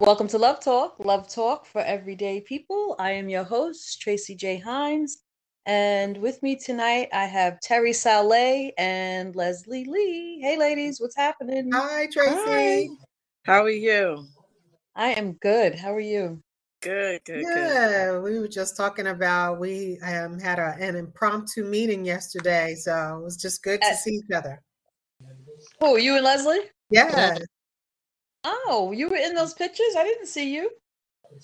Welcome to Love Talk, Love Talk for everyday people. I am your host, Tracy J. Hines. And with me tonight, I have Terry Saleh and Leslie Lee. Hey, ladies, what's happening? Hi, Tracy. Hi. How are you? I am good. How are you? Good, good, yeah, good. we were just talking about we um, had a, an impromptu meeting yesterday, so it was just good to uh, see each other. Oh, you and Leslie? Yeah. Oh, you were in those pictures? I didn't see you.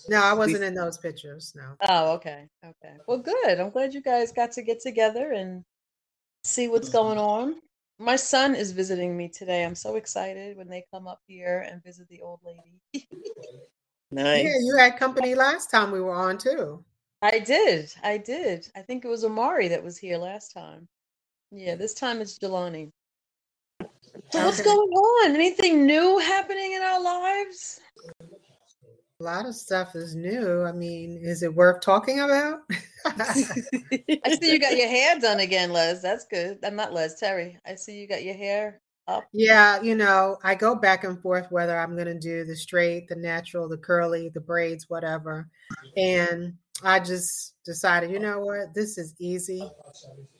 No, I wasn't in those pictures. No. Oh, okay. Okay. Well, good. I'm glad you guys got to get together and see what's mm-hmm. going on. My son is visiting me today. I'm so excited when they come up here and visit the old lady. nice. Yeah, you had company last time we were on too. I did. I did. I think it was Amari that was here last time. Yeah, this time it's Jelani. So what's going on? Anything new happening in our lives? A lot of stuff is new. I mean, is it worth talking about? I see you got your hair done again, Les. That's good. I'm not Les, Terry. I see you got your hair up. Yeah, you know, I go back and forth whether I'm going to do the straight, the natural, the curly, the braids, whatever. And I just decided, you know what? This is easy.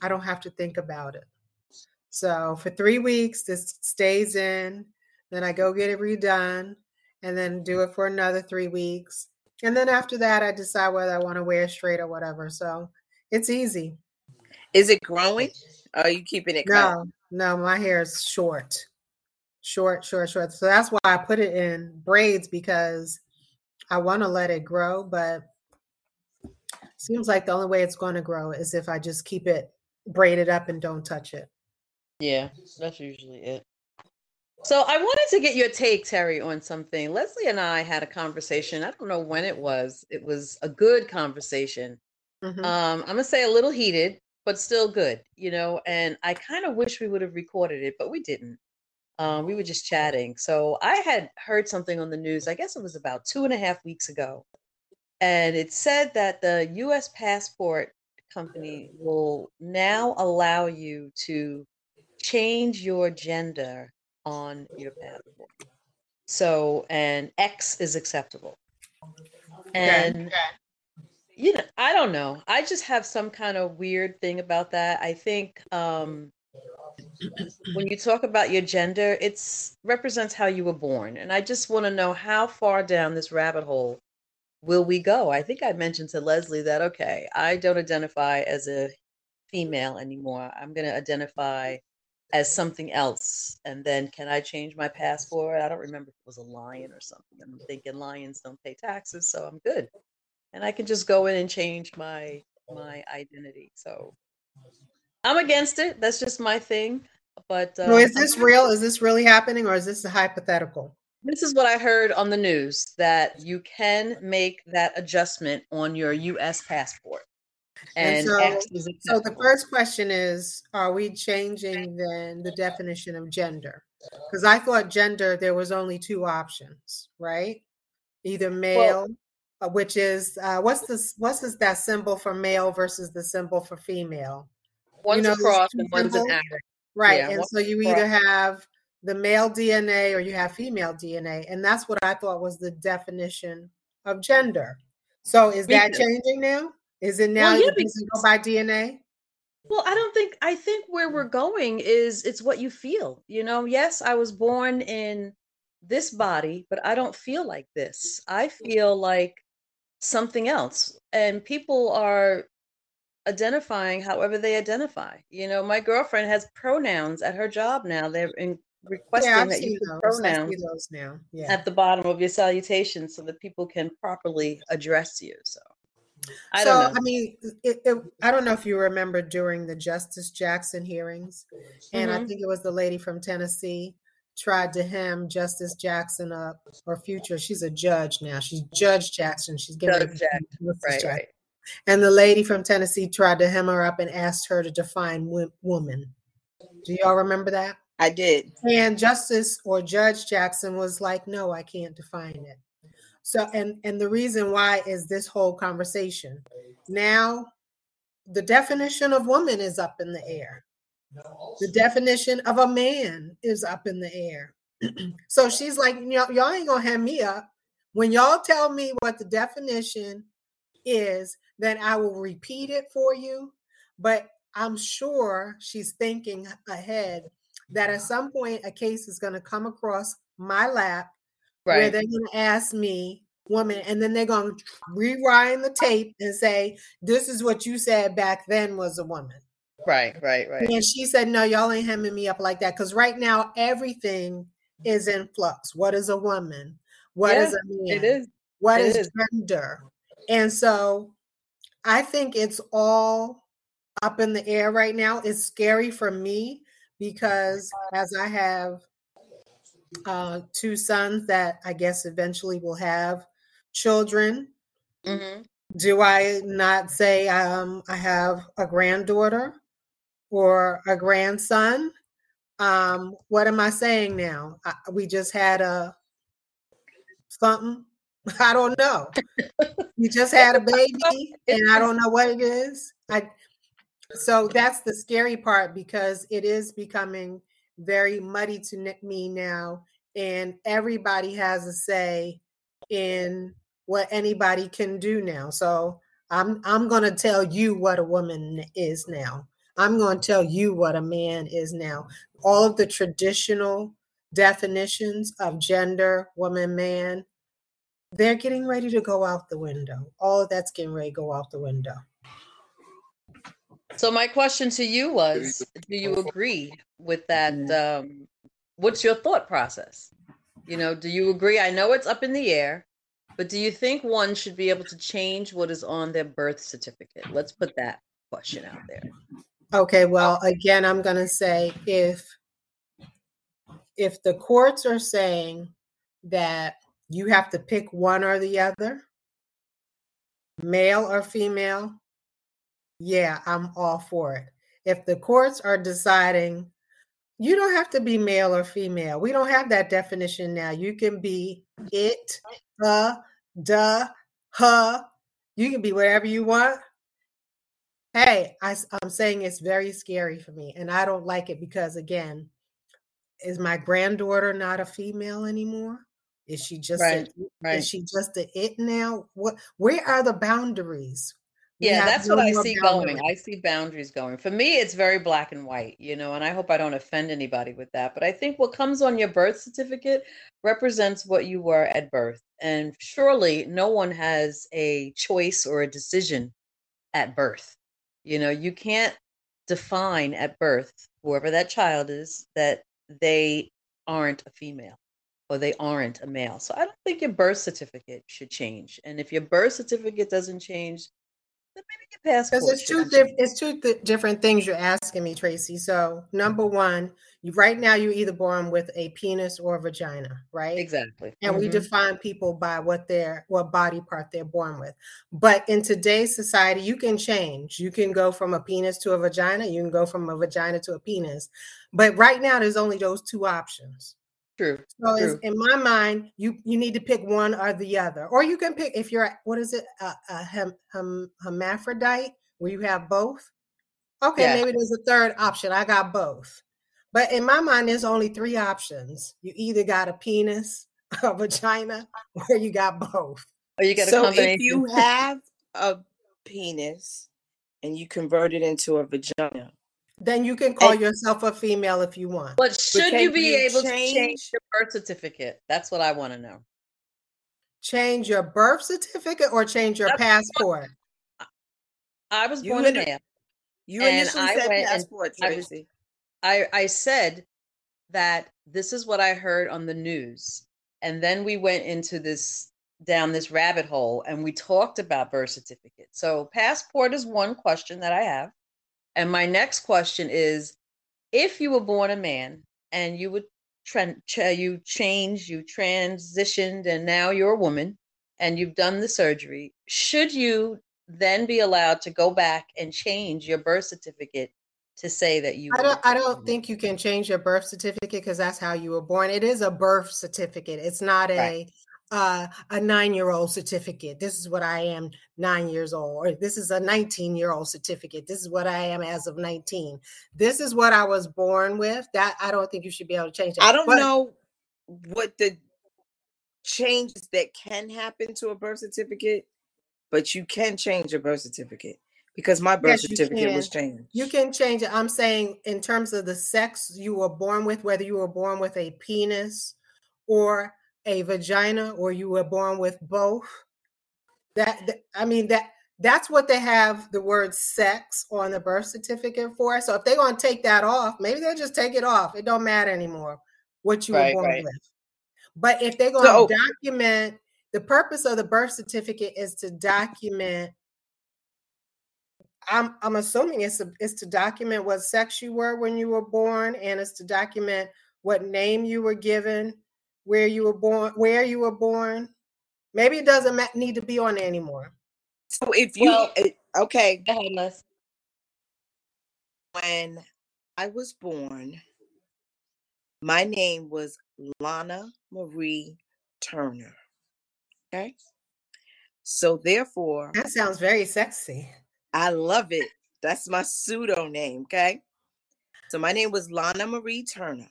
I don't have to think about it. So for three weeks, this stays in. Then I go get it redone and then do it for another three weeks. And then after that, I decide whether I want to wear straight or whatever. So it's easy. Is it growing? Or are you keeping it? No, no, my hair is short, short, short, short. So that's why I put it in braids because I want to let it grow, but seems like the only way it's going to grow is if I just keep it braided up and don't touch it. Yeah, that's usually it. So I wanted to get your take, Terry, on something. Leslie and I had a conversation. I don't know when it was. It was a good conversation. Mm-hmm. Um, I'm gonna say a little heated, but still good, you know. And I kind of wish we would have recorded it, but we didn't. Um, we were just chatting. So I had heard something on the news. I guess it was about two and a half weeks ago, and it said that the U.S. passport company will now allow you to change your gender on your passport. So, and X is acceptable. And, you know, I don't know. I just have some kind of weird thing about that. I think um, when you talk about your gender, it's represents how you were born. And I just want to know how far down this rabbit hole will we go? I think I mentioned to Leslie that, okay, I don't identify as a female anymore. I'm going to identify as something else. And then can I change my passport? I don't remember if it was a lion or something. I'm thinking lions don't pay taxes, so I'm good. And I can just go in and change my my identity. So I'm against it. That's just my thing. But uh, is this real? Is this really happening or is this a hypothetical? This is what I heard on the news that you can make that adjustment on your US passport. And, and so, so the first question is Are we changing then the definition of gender? Because I thought gender, there was only two options, right? Either male, well, uh, which is uh, what's this? What's this? That symbol for male versus the symbol for female. One's you know, a cross and one's an arrow. Right, yeah, and so you either have the male DNA or you have female DNA, and that's what I thought was the definition of gender. So is that changing now? Is it now? Well, yeah, because, go by DNA. Well, I don't think. I think where we're mm. going is it's what you feel. You know, yes, I was born in this body, but I don't feel like this. I mm. feel like something else, and people are identifying however they identify. You know, my girlfriend has pronouns at her job now. They're in, requesting yeah, that you put pronouns now. Yeah. at the bottom of your salutation so that people can properly address you. So I so, I mean, it, it, I don't know if you remember during the Justice Jackson hearings, and mm-hmm. I think it was the lady from Tennessee tried to hem Justice Jackson up, or future. She's a judge now. She's Judge Jackson. She's getting Judge Jackson. Right, Jackson. right. And the lady from Tennessee tried to hem her up and asked her to define woman. Do y'all remember that? I did. And Justice or Judge Jackson was like, "No, I can't define it." So and and the reason why is this whole conversation. Now the definition of woman is up in the air. The definition of a man is up in the air. so she's like, know, y'all ain't gonna hand me up. when y'all tell me what the definition is, then I will repeat it for you. But I'm sure she's thinking ahead that at some point a case is going to come across my lap right. where they're going to ask me, woman, and then they're going to rewind the tape and say, This is what you said back then was a woman. Right, right, right. And she said, No, y'all ain't hemming me up like that. Because right now, everything is in flux. What is a woman? What yeah, is a man? It is. What it is, is gender? And so I think it's all up in the air right now. It's scary for me because as I have uh, two sons that I guess eventually will have children, mm-hmm. do I not say um, I have a granddaughter or a grandson? Um, what am I saying now? I, we just had a something. I don't know. you just had a baby, and I don't know what it is. I so that's the scary part because it is becoming very muddy to me now, and everybody has a say in what anybody can do now. So I'm I'm going to tell you what a woman is now. I'm going to tell you what a man is now. All of the traditional definitions of gender, woman, man, they're getting ready to go out the window. All of that's getting ready to go out the window. So my question to you was, do you agree with that? Um, what's your thought process? You know, do you agree? I know it's up in the air, but do you think one should be able to change what is on their birth certificate? Let's put that question out there. Okay, well, again, I'm going to say if if the courts are saying that you have to pick one or the other, male or female, yeah, I'm all for it. If the courts are deciding you don't have to be male or female, we don't have that definition now. You can be it, uh, duh, huh. You can be whatever you want. Hey, I, I'm saying it's very scary for me, and I don't like it because, again, is my granddaughter not a female anymore? Is she just right, a, right. is she just a it now? What where are the boundaries? Yeah, that's what I see boundaries. going. I see boundaries going. For me, it's very black and white, you know, and I hope I don't offend anybody with that. But I think what comes on your birth certificate represents what you were at birth. And surely no one has a choice or a decision at birth. You know, you can't define at birth, whoever that child is, that they aren't a female or they aren't a male. So I don't think your birth certificate should change. And if your birth certificate doesn't change, then maybe your passport. Because it's two diff- it's two th- different things you're asking me, Tracy. So number one, you, right now you're either born with a penis or a vagina, right? Exactly. And mm-hmm. we define people by what their what body part they're born with. But in today's society, you can change. You can go from a penis to a vagina. You can go from a vagina to a penis. But right now, there's only those two options. True. So True. in my mind, you you need to pick one or the other, or you can pick if you're what is it a, a hem, hem, hermaphrodite where you have both. Okay, yeah. maybe there's a third option. I got both, but in my mind, there's only three options. You either got a penis, a vagina, or you got both. Or you got so if you have a penis and you convert it into a vagina, then you can call and, yourself a female if you want. But should but you be you able change? to change your birth certificate? That's what I want to know. Change your birth certificate or change your That's passport? I was born in there. You and I said passport, Tracy. I, I said that this is what I heard on the news. And then we went into this down this rabbit hole and we talked about birth certificate. So passport is one question that I have. And my next question is if you were born a man and you would tra- uh, you changed, you transitioned, and now you're a woman and you've done the surgery, should you then be allowed to go back and change your birth certificate to say that you I don't I don't think you can change your birth certificate because that's how you were born. It is a birth certificate. It's not a right uh, a nine year old certificate. This is what I am nine years old, or this is a 19 year old certificate. This is what I am as of 19. This is what I was born with. That I don't think you should be able to change that. I don't but, know what the changes that can happen to a birth certificate, but you can change a birth certificate because my birth Yes, certificate was changed. You can change it. I'm saying in terms of the sex you were born with, whether you were born with a penis or a vagina, or you were born with both. That, that- I mean that that's what they have the word sex on the birth certificate for. So if they're gonna take that off, maybe they'll just take it off. It don't matter anymore what you Right, were born right. with. But if they're gonna So- document the purpose of the birth certificate is to document I'm I'm assuming it's a, it's to document what sex you were when you were born, and it's to document what name you were given, where you were born, where you were born. Maybe it doesn't ma- need to be on there anymore. So if you Well- okay, Go ahead, Les. when I was born, my name was Lana Marie Turner. Okay. So therefore, That sounds very sexy. I love it. That's my pseudo name. Okay. So my name was Lana Marie Turner.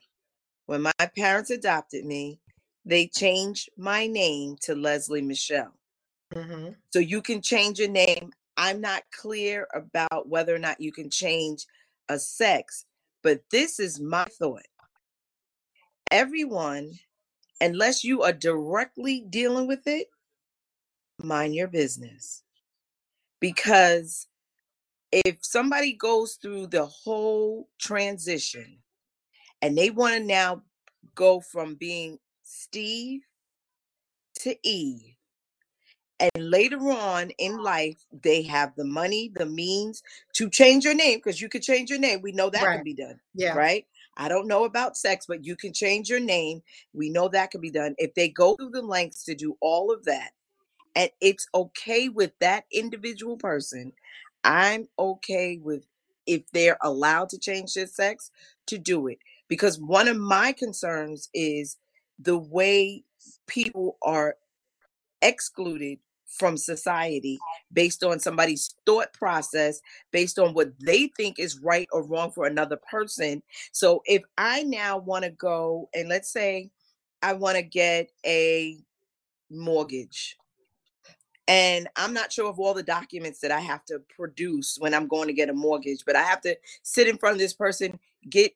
When my parents adopted me, they changed my name to Leslie Michelle. hmm So you can change your name. I'm not clear about whether or not you can change a sex, but this is my thought. Everyone, unless you are directly dealing with it, mind your business. Because if somebody goes through the whole transition and they want to now go from being Steve to Eve, and later on in life, they have the money, the means to change your name because you can change your name. We know that Right. can be done, Yeah. right? I don't know about sex, but you can change your name. We know that can be done. If they go through the lengths to do all of that, and it's okay with that individual person, I'm okay with if they're allowed to change their sex to do it. Because one of my concerns is the way people are excluded from society based on somebody's thought process, based on what they think is right or wrong for another person. So if I now want to go and let's say I want to get a mortgage and I'm not sure of all the documents that I have to produce when I'm going to get a mortgage, but I have to sit in front of this person, get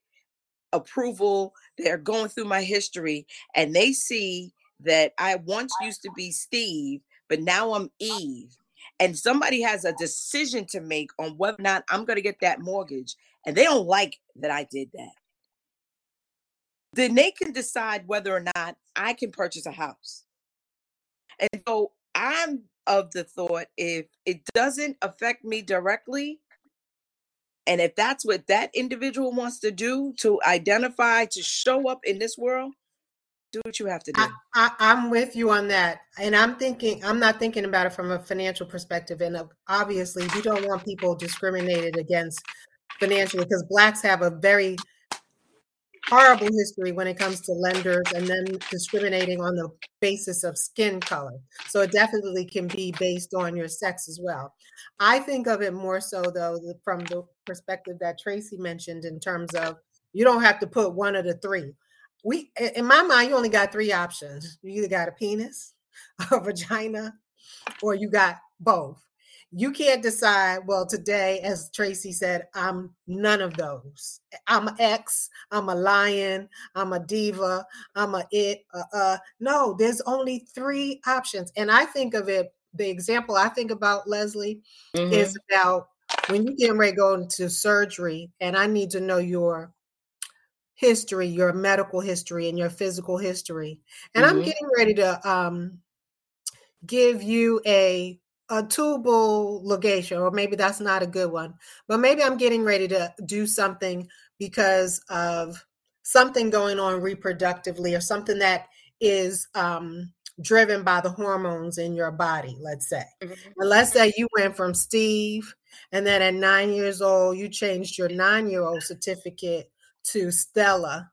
approval. They're going through my history and they see that I once used to be Steve, but now I'm Eve. And somebody has a decision to make on whether or not I'm going to get that mortgage, and they don't like that I did that. Then they can decide whether or not I can purchase a house. And so I'm of the thought if it doesn't affect me directly, and if that's what that individual wants to do to identify, to show up in this world, do what you have to do. I, I'm with you on that. And I'm thinking, I'm not thinking about it from a financial perspective. And uh, obviously, we don't want people discriminated against financially because Blacks have a very horrible history when it comes to lenders and then discriminating on the basis of skin color. So it definitely can be based on your sex as well. I think of it more so, though, from the perspective that Tracy mentioned in terms of you don't have to put one of the three we in my mind you only got three options you either got a penis a vagina or you got both you can't decide well today as tracy said i'm none of those i'm an ex i'm a lion i'm a diva i'm a it uh, uh no there's only three options and i think of it the example i think about leslie Mhm. is about when you getting ready to go into surgery and i need to know your history, your medical history and your physical history. And I'm Mhm. getting ready to um, give you a a tubal ligation, or maybe that's not a good one, but maybe I'm getting ready to do something because of something going on reproductively or something that is um, driven by the hormones in your body, let's say. Mhm. And let's say you went from Steve, and then at nine years old, you changed your nine year old certificate to Stella.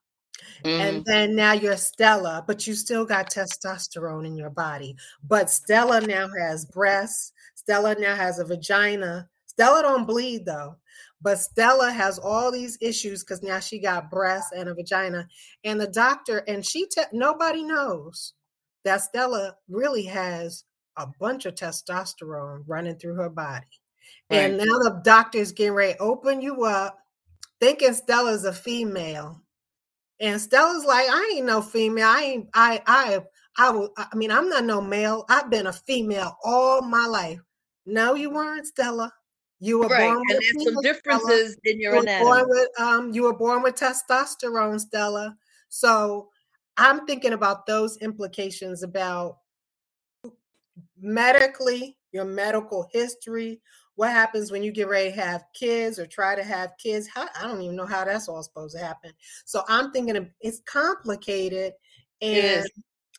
Mhm. And then now you're Stella, but you still got testosterone in your body. But Stella now has breasts. Stella now has a vagina. Stella don't bleed though. But Stella has all these issues because now she got breasts and a vagina. And the doctor, and she, te- nobody knows. that Stella really has a bunch of testosterone running through her body. Right. And now the doctor's getting ready to open you up, thinking Stella's a female. And Stella's like, I ain't no female. I ain't, I, I, I, will, I mean, I'm not no male. I've been a female all my life. No, you weren't, Stella. You were right. born and there's some differences Stella. in your you anatomy. Born with, um, you were born with testosterone, Stella. So I'm thinking about those implications about medically, your medical history, what happens when you get ready to have kids or try to have kids. How, I don't even know how that's all supposed to happen. So I'm thinking of, it's complicated, and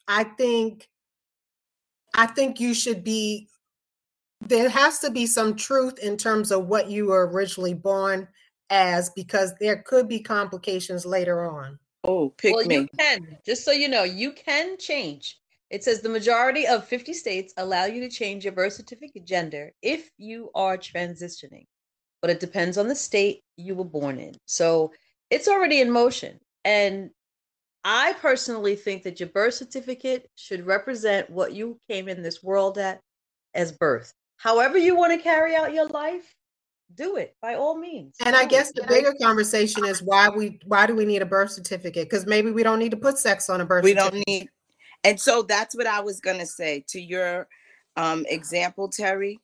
I think I think you should be. There has to be some truth in terms of what you were originally born as, because there could be complications later on. Oh, pick well, me. You can, just so you know, you can change. It says the majority of 50 states allow you to change your birth certificate gender if you are transitioning, but it depends on the state you were born in. So it's already in motion. And I personally think that your birth certificate should represent what you came in this world at as birth. However, you want to carry out your life, do it by all means. And I guess the bigger conversation is why we why do we need a birth certificate? Because maybe we don't need to put sex on a birth. We certificate. don't need. And so that's what I was gonna say to your um, example, Terry.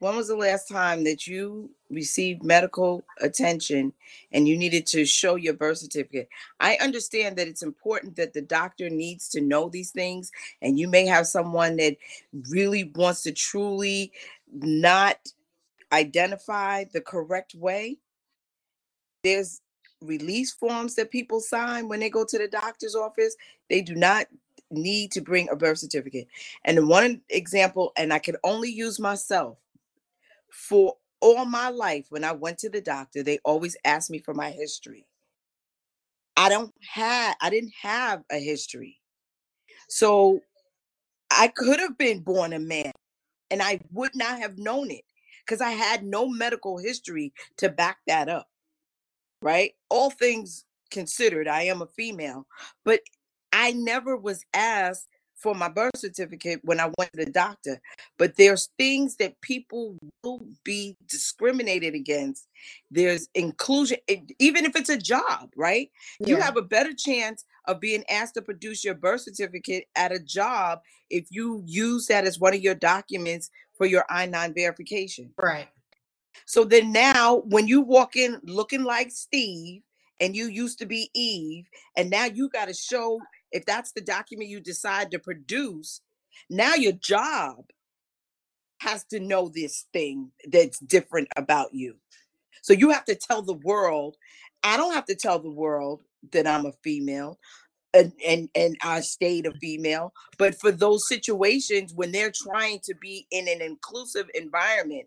When was the last time that you received medical attention and you needed to show your birth certificate? I understand that it's important that the doctor needs to know these things, and you may have someone that really wants to truly not identify the correct way. There's release forms that people sign when they go to the doctor's office. They do not need to bring a birth certificate. And one example, and I can only use myself for all my life when I went to the doctor, they always asked me for my history. I don't have I didn't have a history. So I could have been born a man and I would not have known it because I had no medical history to back that up. Right? All things considered, I am a female, but I never was asked for my birth certificate when I went to the doctor. But there's things that people will be discriminated against. There's inclusion, eh, even if it's a job, right? Yeah. You have a better chance of being asked to produce your birth certificate at a job if you use that as one of your documents for your I 9 verification. Right. So then now, when you walk in looking like Steve and you used to be Eve, and now you got to show if that's the document you decide to produce, now your job has to know this thing that's different about you. So you have to tell the world, I don't have to tell the world that I'm a female and and, and I stayed a mm. female, but for those situations when they're trying to be in an inclusive environment,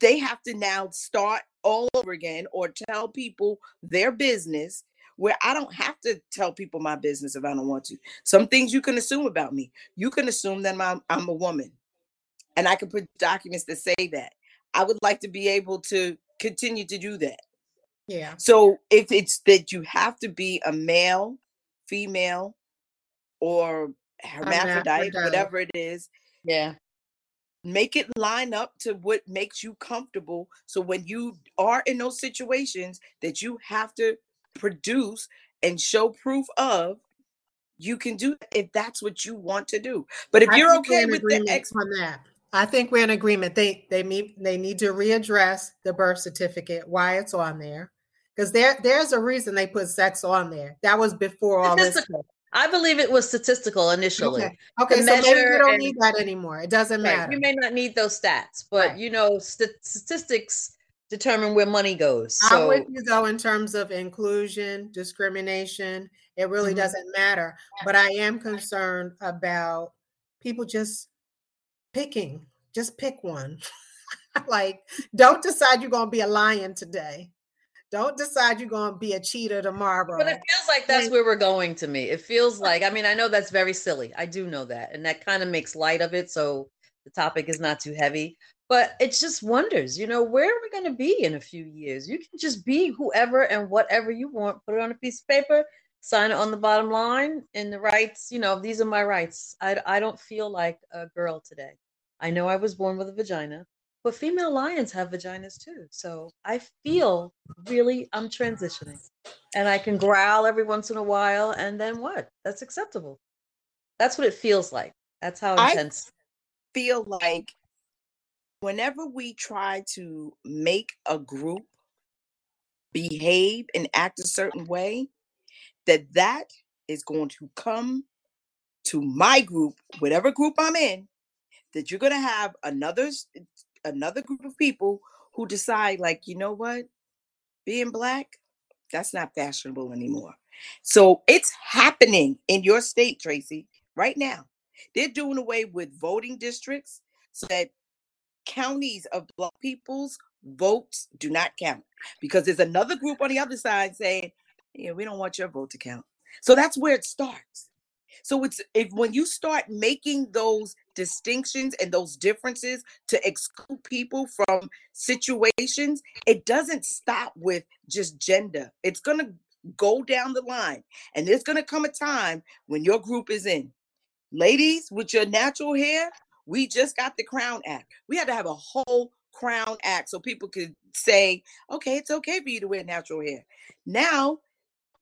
they have to now start all over again or tell people their business where I don't have to tell people my business if I don't want to. Some things you can assume about me. You can assume that I'm, I'm a woman and I can put documents that say that. I would like to be able to continue to do that. Yeah. So if it's that you have to be a male, female, or hermaphrodite, hermaphrodite. whatever it is. Yeah. Make it line up to what makes you comfortable. So when you are in those situations that you have to produce and show proof of, you can do that if that's what you want to do. But if I you're okay with the ex on that, I think we're in agreement. They they need they need to readdress the birth certificate, why it's on there. Because there there's a reason they put sex on there. That was before all this. I believe it was statistical initially. Okay, okay so maybe we don't and, need that anymore. It doesn't right, matter. You may not need those stats, but right. you know, st- statistics determine where money goes. So. I'm with you though in terms of inclusion, discrimination. It really mm-hmm. doesn't matter. But I am concerned about people just picking, just pick one. like, don't decide you're going to be a lion today. Don't decide you're going to be a cheater tomorrow. But it feels like that's where we're going to me. It feels like, I mean, I know that's very silly. I do know that. And that kind of makes light of it. So the topic is not too heavy but it's just wonders, you know, where are we going to be in a few years? You can just be whoever and whatever you want, put it on a piece of paper, sign it on the bottom line in the rights. You know, these are my rights. I I don't feel like a girl today. I know I was born with a vagina, but female lions have vaginas too. So I mm. feel really I'm transitioning, and I can growl every once in a while, and then what? That's acceptable. That's what it feels like. That's how intense. I feel like whenever we try to make a group behave and act a certain way, that that is going to come to my group, whatever group I'm in, that you're going to have another another group of people who decide like, you know what? Being black, that's not fashionable anymore. So it's happening in your state, Tracy, right now. They're doing away with voting districts so that counties of black people's votes do not count because there's another group on the other side saying, yeah, we don't want your vote to count. So that's where it starts. So it's if when you start making those distinctions and those differences to exclude people from situations, it doesn't stop with just gender. It's going to go down the line. And there's going to come a time when your group is in. Ladies with your natural hair, we just got the Crown Act. We had to have a whole Crown Act so people could say, okay, it's okay for you to wear natural hair. Now,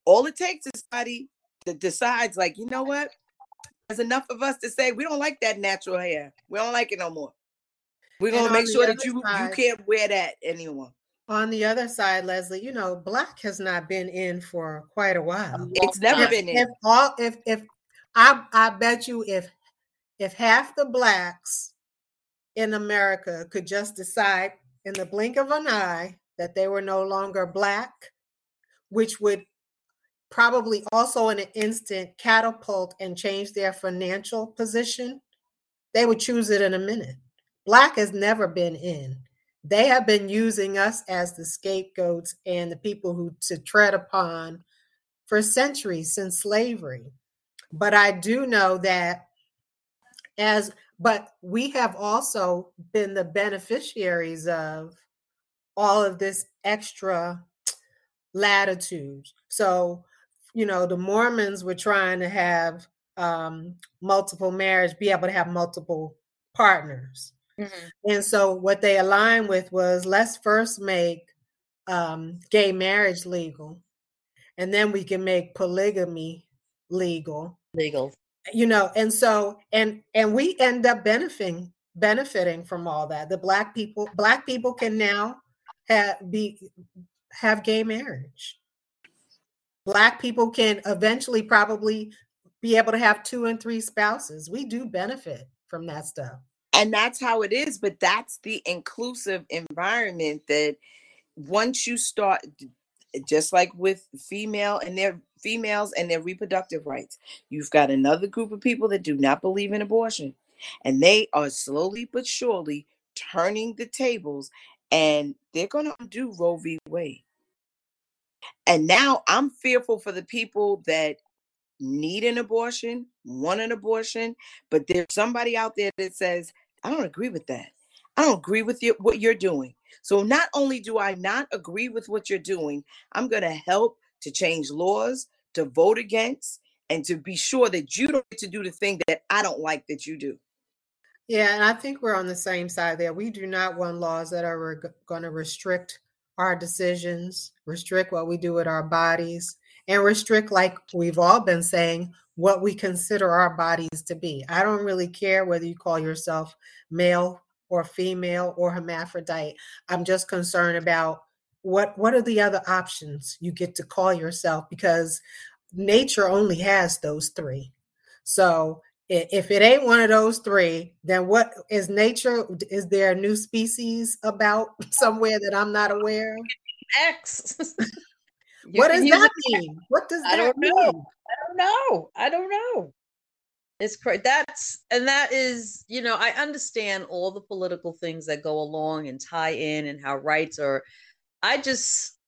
all it takes is somebody that decides, like, you know what? There's enough of us to say we don't like that natural hair. We don't like it no more. We're gonna make sure that you side, you can't wear that anymore. On the other side, Leslie, you know, black has not been in for quite a while. It's never if, been in. If all if if I I bet you if if half the blacks in America could just decide in the blink of an eye that they were no longer black, which would probably also in an instant catapult and change their financial position, they would choose it in a minute. Black has never been in. They have been using us as the scapegoats and the people who to tread upon for centuries since slavery. But I do know that as but we have also been the beneficiaries of all of this extra latitude. So you know, the Mormons were trying to have um, multiple marriage, be able to have multiple partners. Mm-hmm. And so what they aligned with was let's first make um, gay marriage legal, and then we can make polygamy legal. Legal. You know, and so and and we end up benefiting benefiting from all that. The black people black people can now have be have gay marriage. Black people can eventually probably be able to have two and three spouses. We do benefit from that stuff. And that's how it is. But that's the inclusive environment that once you start, just like with female and their females and their reproductive rights, you've got another group of people that do not believe in abortion. And they are slowly but surely turning the tables and they're going to undo Roe v. Wade. And now I'm fearful for the people that need an abortion, want an abortion, but there's somebody out there that says, I don't agree with that. I don't agree with you, what you're doing. So not only do I not agree with what you're doing, I'm going to help to change laws, to vote against, and to be sure that you don't get to do the thing that I don't like that you do. Yeah, and I think we're on the same side there. We do not want laws that are re- going to restrict our decisions, restrict what we do with our bodies, and restrict, like we've all been saying, what we consider our bodies to be. I don't really care whether you call yourself male or female or hermaphrodite. I'm just concerned about what what are the other options you get to call yourself because nature only has those three. So if it ain't one of those three, then what is nature? Is there a new species about somewhere that I'm not aware of? X. what does that mean? What does I that don't mean? know. I don't know. I don't know. It's crazy. That's and that is, you know, I understand all the political things that go along and tie in and how rights are. I just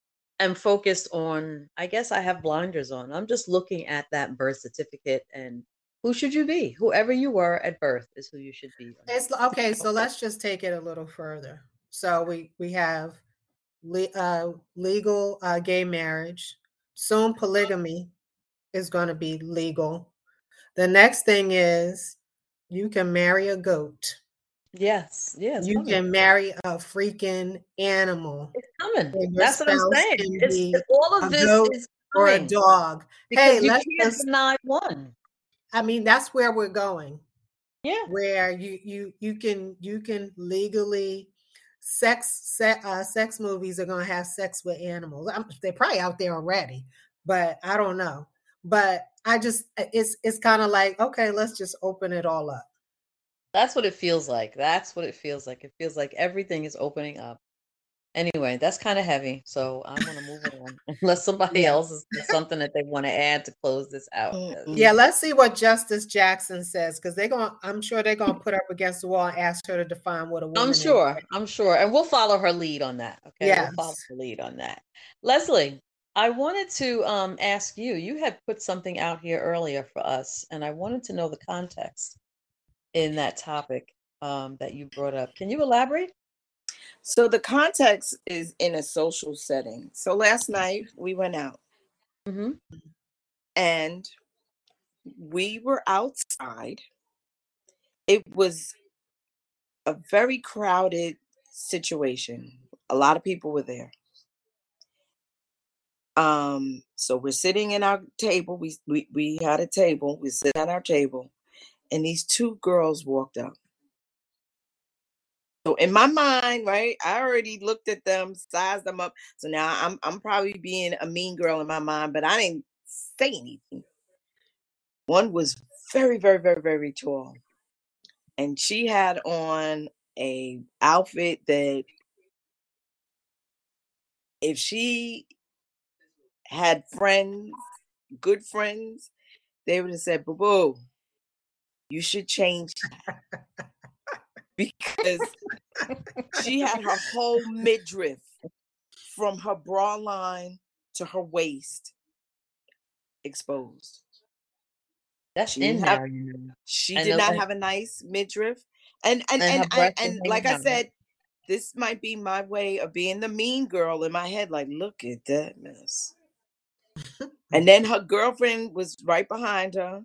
am focused on. I guess I have blinders on. I'm just looking at that birth certificate and who should you be? Whoever you were at birth is who you should be. It's okay. So let's just take it a little further. So we we have le- uh, legal uh, gay marriage, soon polygamy is going to be legal. The next thing is you can marry a goat. Yes, yes. You can marry a freaking animal. It's coming. That's what I'm saying. It's, all of this is coming. or a dog. Hey, let's just deny one. I mean, that's where we're going. Yeah, where you you you can you can legally sex se- uh, sex movies are going to have sex with animals. I'm, they're probably out there already, but I don't know. But I just it's it's kind of like okay, let's just open it all up. That's what it feels like. That's what it feels like. It feels like everything is opening up. Anyway, that's kind of heavy. So I'm going to move on unless somebody yeah. else has something that they want to add to close this out. Yeah, let's see what Justice Jackson says because they're gonna. I'm sure they're going to put up against the wall and ask her to define what a woman I'm sure. Is. I'm sure. And we'll follow her lead on that. Okay. Yes. We'll follow her lead on that. Leslie, I wanted to um, ask you, you had put something out here earlier for us, and I wanted to know the context in that topic um, that you brought up. Can you elaborate? So the context is in a social setting. So last night we went out mm-hmm. and we were outside. It was a very crowded situation. A lot of people were there. Um, so we're sitting in our table. We we we had a table. We sit at our table, and these two girls walked up. So in my mind, right, I already looked at them, sized them up. So now I'm I'm probably being a mean girl in my mind, but I didn't say anything. One was very, very, very, very tall. And she had on a outfit that if she had friends, good friends, they would have said, Boo boo, you should change that because she had her whole midriff from her bra line to her waist exposed. That's she in have. You know. She I did not that. have a nice midriff, and and and and, and, and like I said, this might be my way of being the mean girl in my head. Like, look at that mess. and then her girlfriend was right behind her,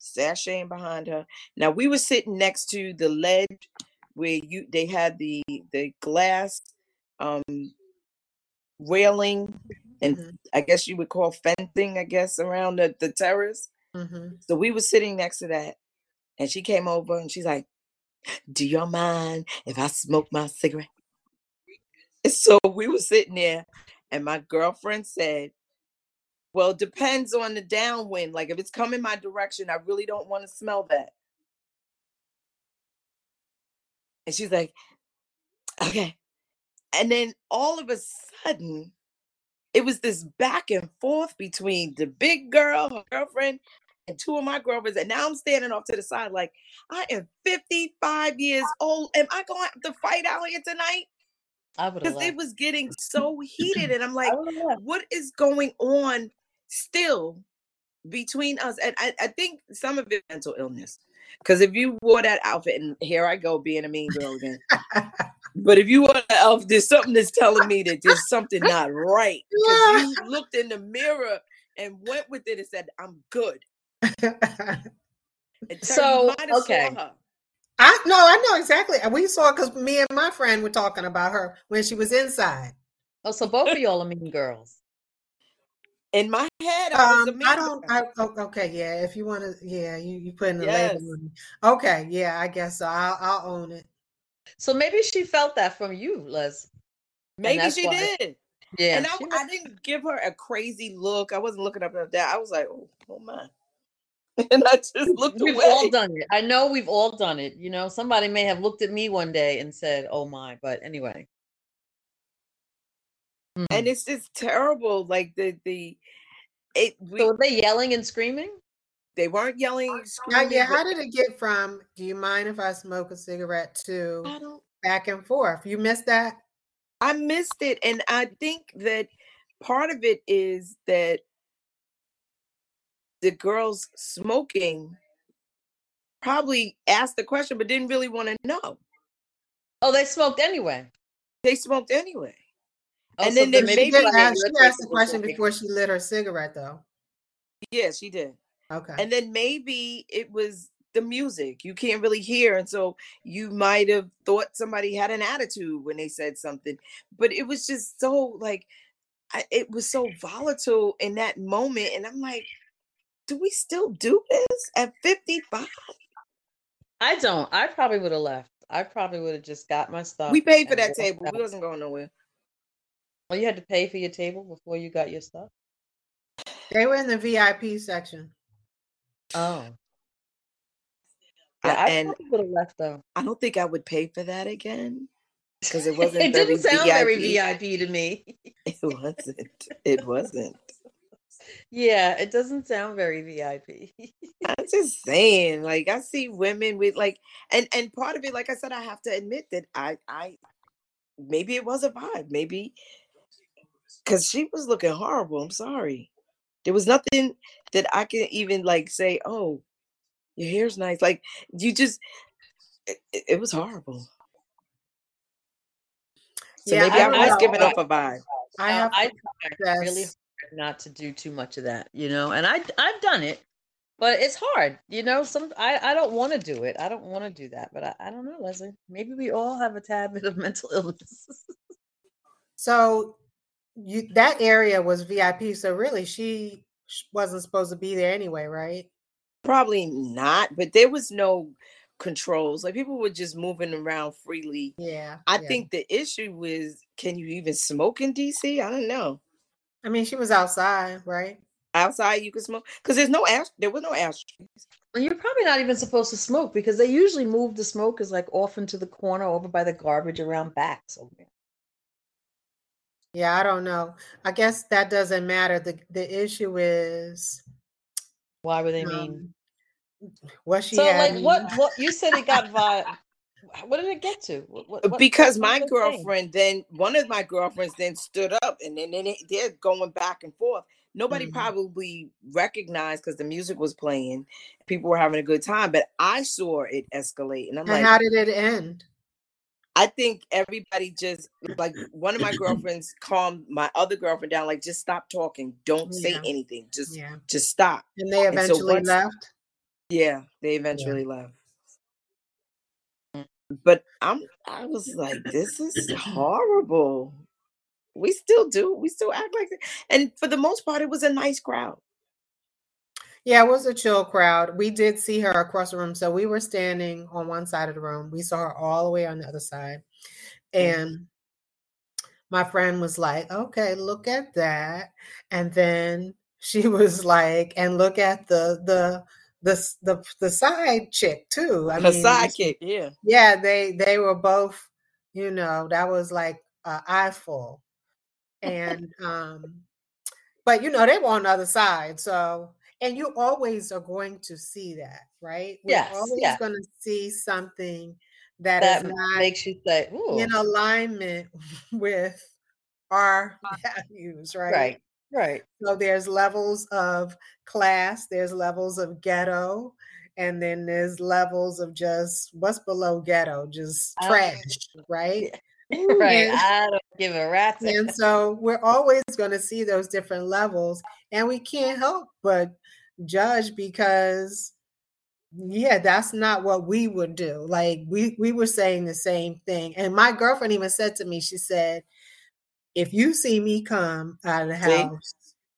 sashaying behind her. Now we were sitting next to the ledge where you they had the the glass um railing and mm-hmm. I guess you would call fencing, I guess, around the, the terrace. Mm-hmm. So we were sitting next to that. And she came over and she's like, Do you mind if I smoke my cigarette? And so we were sitting there, and my girlfriend said, Well, it depends on the downwind. Like if it's coming my direction, I really don't want to smell that. And she's like, okay. And then all of a sudden, it was this back and forth between the big girl, her girlfriend, and two of my girlfriends. And now I'm standing off to the side, like, I am 55 years old. Am I going to fight out here tonight? Because it was getting so heated. And I'm like, what is going on still between us? And I, I think some of it mental illness. Because if you wore that outfit, and here I go being a mean girl again. but if you wore that outfit, there's something that's telling me that there's something not right. Because you looked in the mirror and went with it and said, I'm good. so, okay. I no, I know exactly. We saw because me and my friend were talking about her when she was inside. Oh, so both of y'all are mean girls in my head, I, um, I don't. I, okay, yeah. If you want to, yeah, you you put in the yes. label. Okay, yeah, I guess so. I'll I'll own it. So maybe she felt that from you, Les. Maybe she why. did. Yeah, and I, I, didn't give her a crazy look. I wasn't looking up at that. I was like, oh, oh my. And I just looked we've away. all done it. I know we've all done it. You know, somebody may have looked at me one day and said, "Oh my," but anyway. Mm. And it's just terrible. Like the the it. We, so were they yelling and screaming? They weren't yelling. Screaming, yeah. How did it get from? Do you mind if I smoke a cigarette? To back and forth. You missed that. I missed it, and I think that part of it is that the girls smoking probably asked the question but didn't really want to know. Oh, they smoked anyway. They smoked anyway. Oh, and so then, then maybe she asked, she asked the question before she lit her cigarette, though. Yeah, she did. Okay. And then maybe it was the music. You can't really hear. And so you might have thought somebody had an attitude when they said something. But it was just so like I, it was so volatile in that moment. And I'm like, do we still do this at 55? I don't. I probably would have left. I probably would have just got my stuff. We paid for that table. out. We wasn't going nowhere. Well, you had to pay for your table before you got your stuff. they were in the VIP section. Oh, I- yeah. I, and probably would have left though. I don't think I would pay for that again because it wasn't it didn't sound very VIP. VIP to me. It wasn't. It wasn't. yeah, it doesn't sound very VIP. I'm just saying, like I see women with like, and and part of it, like I said, I have to admit that I I maybe it was a vibe, maybe because she was looking horrible. I'm sorry, there was nothing that I can even like say. Oh, your hair's nice. Like you just, it, it- it was horrible. So Yeah, maybe I I, don't was know. giving off a vibe. I Uh, have I to try really hard not to do too much of that, you know. And I I've done it, but it's hard, you know. Some I I don't want to do it. I don't want to do that, but I, I don't know, Leslie. Maybe we all have a tad bit of mental illness. So you that area was VIP. So really, she wasn't supposed to be there anyway, right? Probably not, but there was no controls. Like people were just moving around freely. Yeah. I yeah. think the issue was can you even smoke in DC? I don't know. I mean, she was outside, right? Outside you can smoke because there's no ash. There was no ashtrays. And you're probably not even supposed to smoke because they usually move the smokers like off into the corner over by the garbage around back somewhere. Yeah, I don't know. I guess that doesn't matter. The the issue is Why were they mean? um, what she So had. like what what you said it got vi what did it get to? What, what, what- because what my was they saying? girlfriend then one of my girlfriends then stood up and then, then it, they're going back and forth. Nobody Mhm. probably recognized because the music was playing. People were having a good time, but I saw it escalate, and I'm and like, how did it end? I think everybody just like one of my girlfriends calmed my other girlfriend down, like just stop talking, don't say Yeah. anything, just Yeah. just stop. And they And so eventually once- left. Yeah, they eventually left. Mm, but I'm I was like, this is horrible. We still do, we still act like that. And for the most part, it was a nice crowd. Yeah, it was a chill crowd. We did see her across the room. So we were standing on one side of the room. We saw her all the way on the other side. And my friend was like, okay, look at that. And then she was like, and look at the the the the, the side chick too. I Her mean, sidekick, yeah. yeah, they they were both, you know, that was like an eyeful. And um, but you know, they were on the other side. So and you always are going to see that, right? We're Yes, always yeah. gonna see something that not makes you say, Ooh, in alignment with our uh. values, right? right, right. So there's levels of class, there's levels of ghetto, and then there's levels of just what's below ghetto, just trash, right? Right. And, I don't give a rat's and so we're always going to see those different levels, and we can't help but judge because yeah that's not what we would do like we we were saying the same thing and my girlfriend even said to me she said if you see me come out of the See? house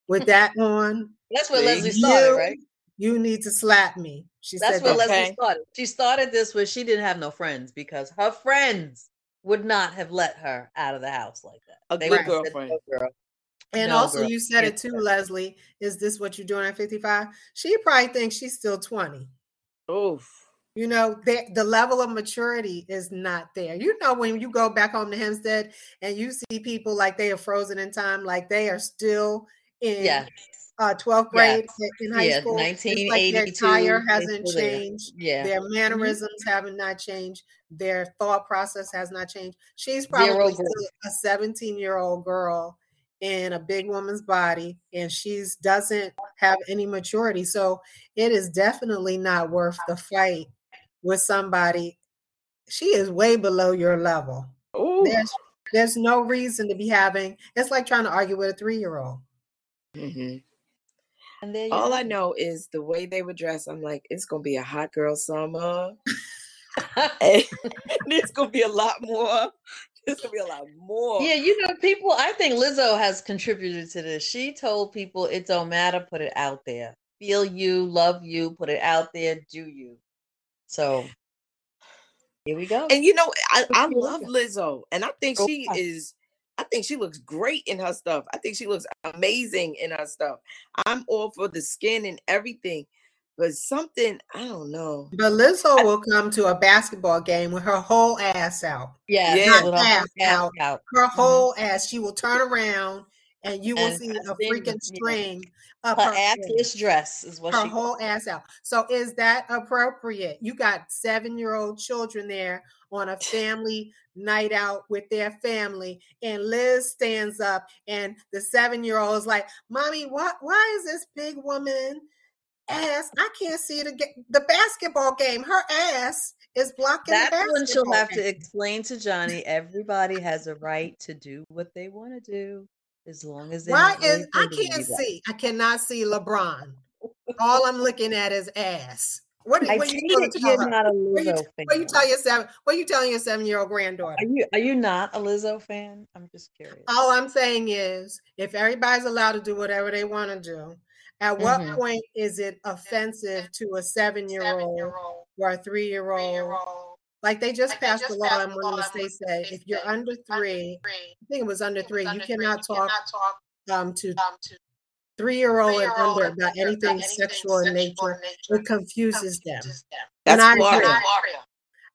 with that on That's what Leslie started, You- right? you need to slap me she That's said where that. Leslie started. She started this where she didn't have no friends because her friends would not have let her out of the house like that. A They good would've said, girlfriend. "No, girl." And No, also girl, you said it too leslie is this what you're doing at 55 she probably thinks she's still 20 Oof. You know, the, the level of maturity is not there. You know, when you go back home to Hempstead and you see people like they are frozen in time, like they are still in Yeah. uh, 12th grade i- in high Yeah, school. It's like their 1982, tire hasn't changed. Yeah. Their mannerisms haven't not changed. Their thought process has not changed. She's probably still a 17 year old girl in a big woman's body, and she's doesn't have any maturity. So it is definitely not worth the fight with somebody. She is way below your level. There's there's no reason to be having. It's like trying to argue with a three year old. hmm And there you All I know is the way they were dressed. I'm like, it's gonna be a hot girl summer. and there's gonna be a lot more. There's gonna be a lot more. Yeah, you know, people. I think Lizzo has contributed to this. She told people it don't matter, put it out there. Feel you, love you, put it out there, do you. So here we go. And you know, I, I love? Lizzo, and I think she is. I think she looks great in her stuff. I think she looks amazing in her stuff. I'm all for the skin and everything, but something I don't know. But Lizzo will come to a basketball game with her whole ass out. yeah, Yeah. Not her ass out. out. Her Mhm. whole ass. She will turn around and you will And see a then, freaking yeah. string up Her her, ass. assless dress is what her she whole ass out. So is that appropriate? You got seven year old children there on a family night out with their family, and Liz stands up, and the seven year old is like, "Mommy, what? Why is this big woman ass? I can't see the the basketball game. Her ass is blocking the That's when she'll have to explain to Johnny everybody has a right to do what they want to do as long as they're Why is I can't see? I cannot see LeBron. All I'm looking at is ass. What, what take you tell you're her? not a What you, Lizzo fan. what you tell your seven? What you telling your seven year old granddaughter? Are you are you not a Lizzo fan? I'm just curious. All I'm saying is, if everybody's allowed to do whatever they want to do, at what Mhm. point is it offensive to a seven year old or a three year old? Like they just passed a law in one of the states said if you're under three, I think it was under three, you cannot talk um, to three year old and under about anything sexual in nature. It confuses them. That's I Florida. agree.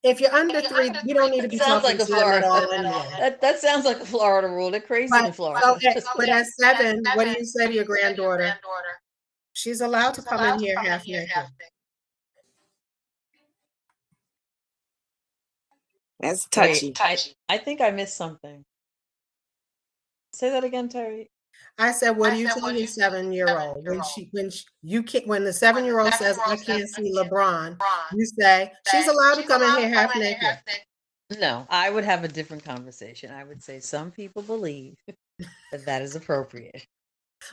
If you're under three, you don't need to be Sounds talking like a to them at all anyway. That that sounds like a Florida rule. They're crazy in But, Florida. so at, but at seven, what do you say to your granddaughter? She's allowed to come in here half naked. That's Wait, touchy. I, I think I missed something. Say that again, Terry. I said, "What do you tell your seven-year-old when she when she, you can't when the seven-year-old says I can't see LeBron? You say she's allowed to come in here half naked. No, I would have a different conversation. I would say some people believe that that is appropriate.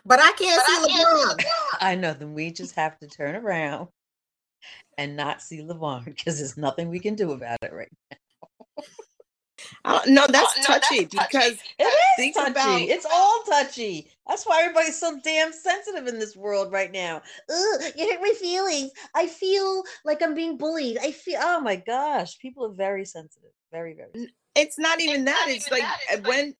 But I can't see LeBron. I know. Then we just have to turn around and not see LeBron because there's nothing we can do about it right Uh, no, that's touchy because It is touchy. about- It's all touchy. That's why everybody's so damn sensitive in this world right now. Ugh, you hit my feelings. I feel like I'm being bullied. I feel. Oh my gosh, people are very sensitive. Very, very. sensitive. it's not even that. It's like uh, when, Feel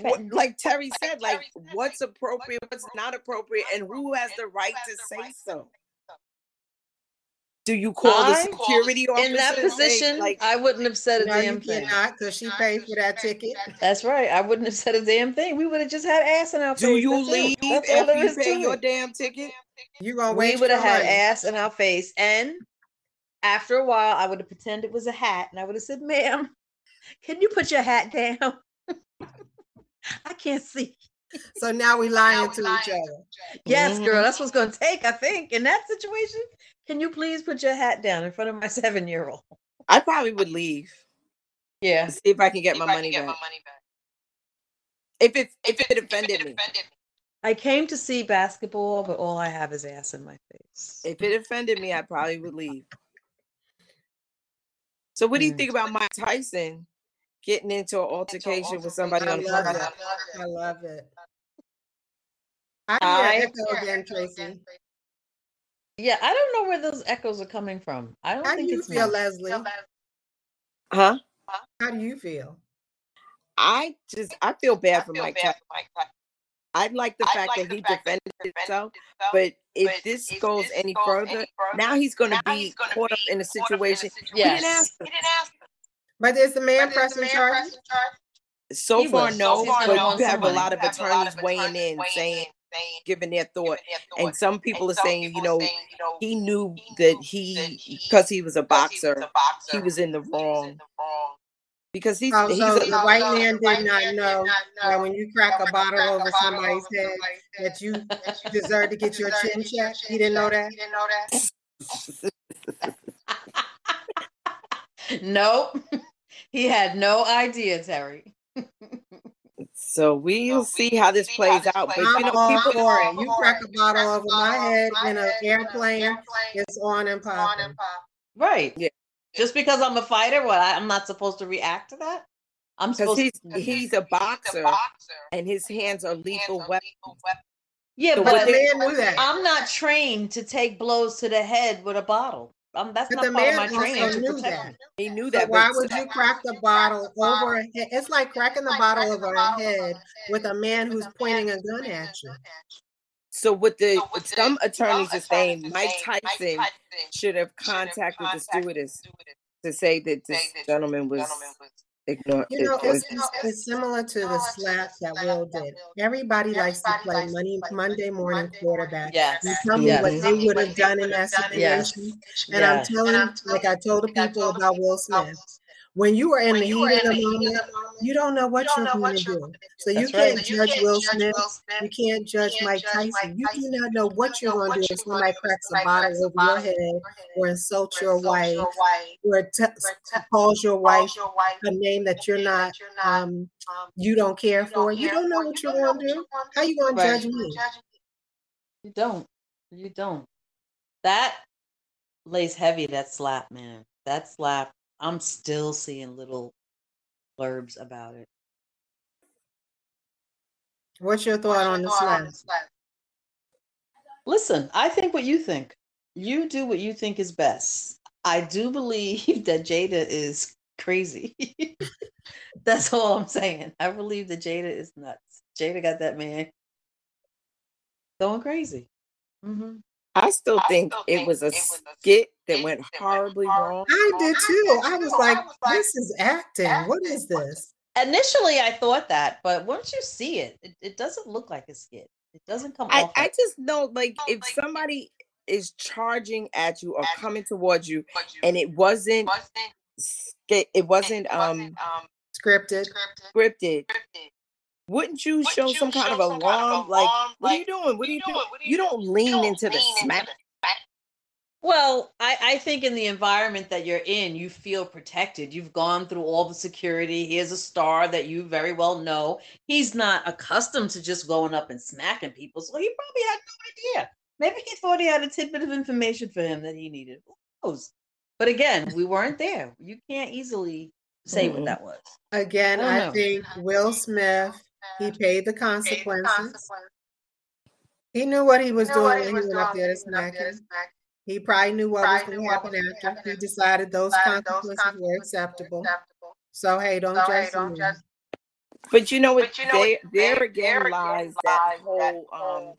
what, like Terry said, like what's appropriate, what's not appropriate, and who has the right to say so. Do you call the security officer? in that and say, position, like, I wouldn't have said a No, you damn thing. cannot because she paid for that ticket. That's right. I wouldn't have said a damn thing. We would have just had ass in our face. do you That's leave That's all there after you is pay your damn ticket? You gonna we would have had money. ass in our face and after a while i would have pretended it was a hat and i would have said ma'am can you put your hat down i can't see So now we lying to each other. yes girl that's what's going to take i think in that situation can you please put your hat down in front of my seven year old I probably would leave. yeah See if I can get my money back. If it if it offended me, i came to see basketball but all i have is ass in my face if it offended me, I probably would leave. So, what do you Mm. think about Mike Tyson getting into an altercation with somebody I on the love phone? it. I love it. I I- hear echo again, Tracy. yeah i don't know where those echoes are coming from i don't How do think you it's feel, me. Leslie? Huh? How do you feel? I just I feel bad for Mike Tyson. I like the fact that he defended himself, but if this goes any further, now he's going to be caught up in a situation. He didn't Yes. ask him. But is the man pressing charges? So He far, was. no, He's gonna but want you have some a money. lot of attorneys weighing in, saying, giving their thought, and some people are saying, you know, he knew that he, because he was a boxer, he was in the wrong because he's Oh, he's so a, the white man did not know that when you crack a bottle over somebody's head that you deserve to get your chin checked. He didn't know that. nope he had no idea terry So we'll see how this plays out. But I'm you know, all people for it. You crack a bottle over my head in an airplane, it's on and popping. Right. Yeah. Just because I'm a fighter, what I, I'm not supposed to react to that? I'm supposed he's he's a boxer and his hands are lethal weapons. Yeah, So but they- man knew that. I'm not trained to take blows to the head with a bottle. Um, that's But not the part of my also training knew that. He knew So that. why would you crack the bottle over a head? It's like cracking the bottle over a head with a man who's pointing a gun at you. so what the some attorneys are saying Mike Tyson should have contacted the stewardess to say that this gentleman was ignored. You know, it it's, it's, it's similar to the slap that Will did. Everybody likes to play money Monday morning quarterback. Yes. You tell me what Yes. they would have done in that Yes. situation. And I'm Yes. telling you, like I told the people about Will Smith, when you are in the heat of the moment, you don't know what you're going to do. So you That's right. can't judge Will Smith. You can't judge Mike Tyson. You do not know what you're going to do if somebody cracks a bottle over your head or insults your wife or calls your wife a name that you're not um you don't care for. You don't know what you're going to do. How you going to judge me? You don't. You don't. That lays heavy, that slap, man. That slap, I'm still seeing little blurbs about it. What's your thought on this? Listen, I think what you think. You do what you think is best. I do believe that Jada is crazy. That's all I'm saying. I believe that Jada is nuts. Jada got that man going crazy. hmm I still think it was a skit that went horribly wrong. I did too. I was like, this is acting. What is this? Initially, I thought that, but once you see it, it, it doesn't look like a skit. It doesn't come I, off. I like- just know like if somebody is charging at you or coming towards you and it wasn't sk- it wasn't um Scripted. scripted wouldn't you show some kind of alarm like what are you doing what are you doing you don't lean into the smack Well, I, I think in the environment that you're in, you feel protected. You've gone through all the security. Here's a star that you very well know. He's not accustomed to just going up and smacking people. So he probably had no idea. Maybe he thought he had a tidbit of information for him that he needed. Who knows? But again, we weren't there. You can't easily say Mm-mm. what that was. Again, oh, I I think Will Smith, he paid the consequences. He knew what he was doing when he went up there to smack him. He probably knew what was going to happen after. He decided those consequences were acceptable. So hey, don't judge don't me. but you know what there there again lies that whole um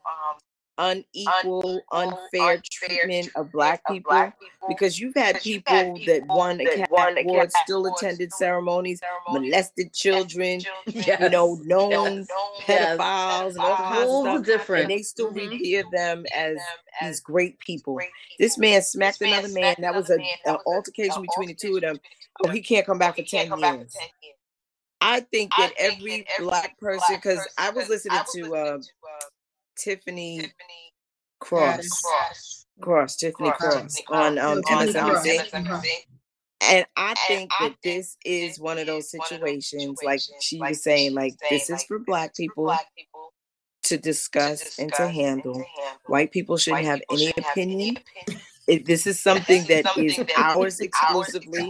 unequal unfair treatment of black people because you've had people that won academy awards still attended ceremonies molested children you know known pedophiles and all kinds of stuff different. and they still Mhm. revere them as these great people. this man smacked another man. that was a, an altercation between the two of them. oh he can't come back for 10 years. i think that every black person because i was listening to uh, tiffany cross cross tiffany cross on um Tiffany MSNBC. Cross. And I think that this is one of those situations, like she was saying, like this is for black people to discuss and to handle. White people shouldn't have any opinion. If this is something that is ours exclusively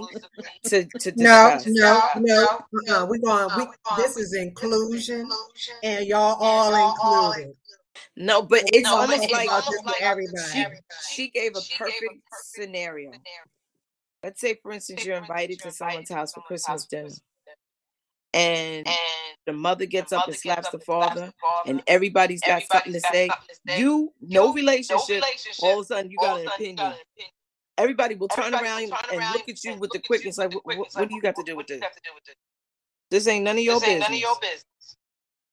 to, to No, discuss. no, no. Uh-uh. We're going. We, this is inclusion, and y'all all included. No, but it's No, almost it's like this for everybody. she, she gave a perfect scenario. Let's say, for instance, you're invited to someone's house for Christmas dinner, and the mother gets up and slaps the father, and everybody's got something to say. You, no relationship, all of a sudden you got an opinion. Everybody will turn around and look at you with the quickness, like, what do you got to do with this? This ain't none of your business.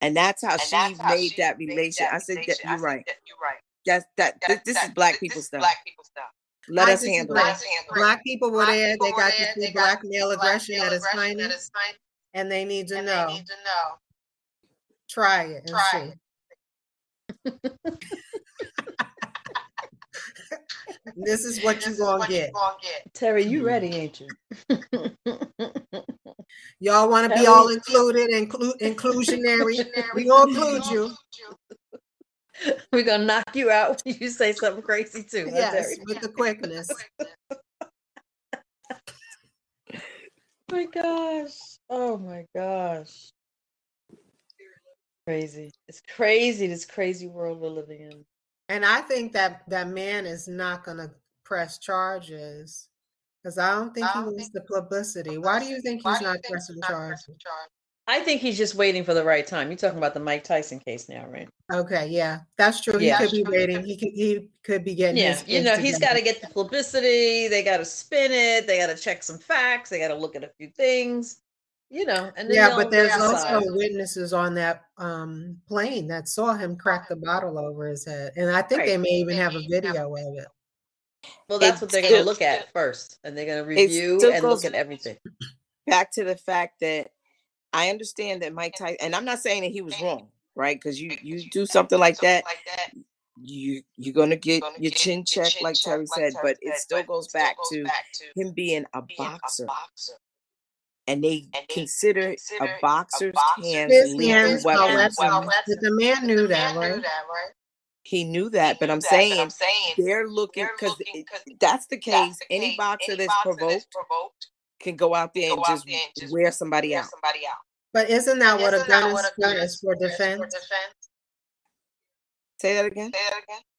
And that's how she made that relation. I said, that, you're right. That you're right. That's that. This, this is black people stuff. Black people stuff. Let I us handle disagree. it. Black people were there. They got to see black male aggression at its finest, and they need to know. Try it and see. this is what you're gonna get. Terry, you ready, mm-hmm. ain't you? Y'all want to be all included, include inclusionary. we gonna include you. We're gonna knock you out when you say something crazy too. Yes, with the quickness. Oh my gosh. Oh my gosh. Crazy. It's crazy, this crazy world we're living in. And I think that that man is not gonna press charges because I don't think he wants the publicity. Why do you think he's not pressing charges? I think he's just waiting for the right time. You're talking about the Mike Tyson case now, right? Okay, yeah, that's true. Yeah. He could be waiting. He could he could be getting. Yeah, you know, he's got to get the publicity. They got to spin it. They got to check some facts. They got to look at a few things. You know, and yeah, but there's also witnesses on that um, plane that saw him crack the bottle over his head, and I think right. they may even have a video of it. Well, that's it what they're going to look at first, and they're going to review and look at everything. Back to the fact that I understand that Mike Tyson, and I'm not saying that he was wrong, right? Because you you do something like that, you you're gonna get your chin checked, like Terry said, but it still goes back to him being a boxer. And they consider a boxer's hands lethal weapons. The man knew that, right? He knew that, but I'm saying i'm saying they're looking because that's the case. Any boxer that's provoked can go out there and just, just wear somebody out. But isn't that what isn't a gun is, gun is for defense? for defense? Say that again.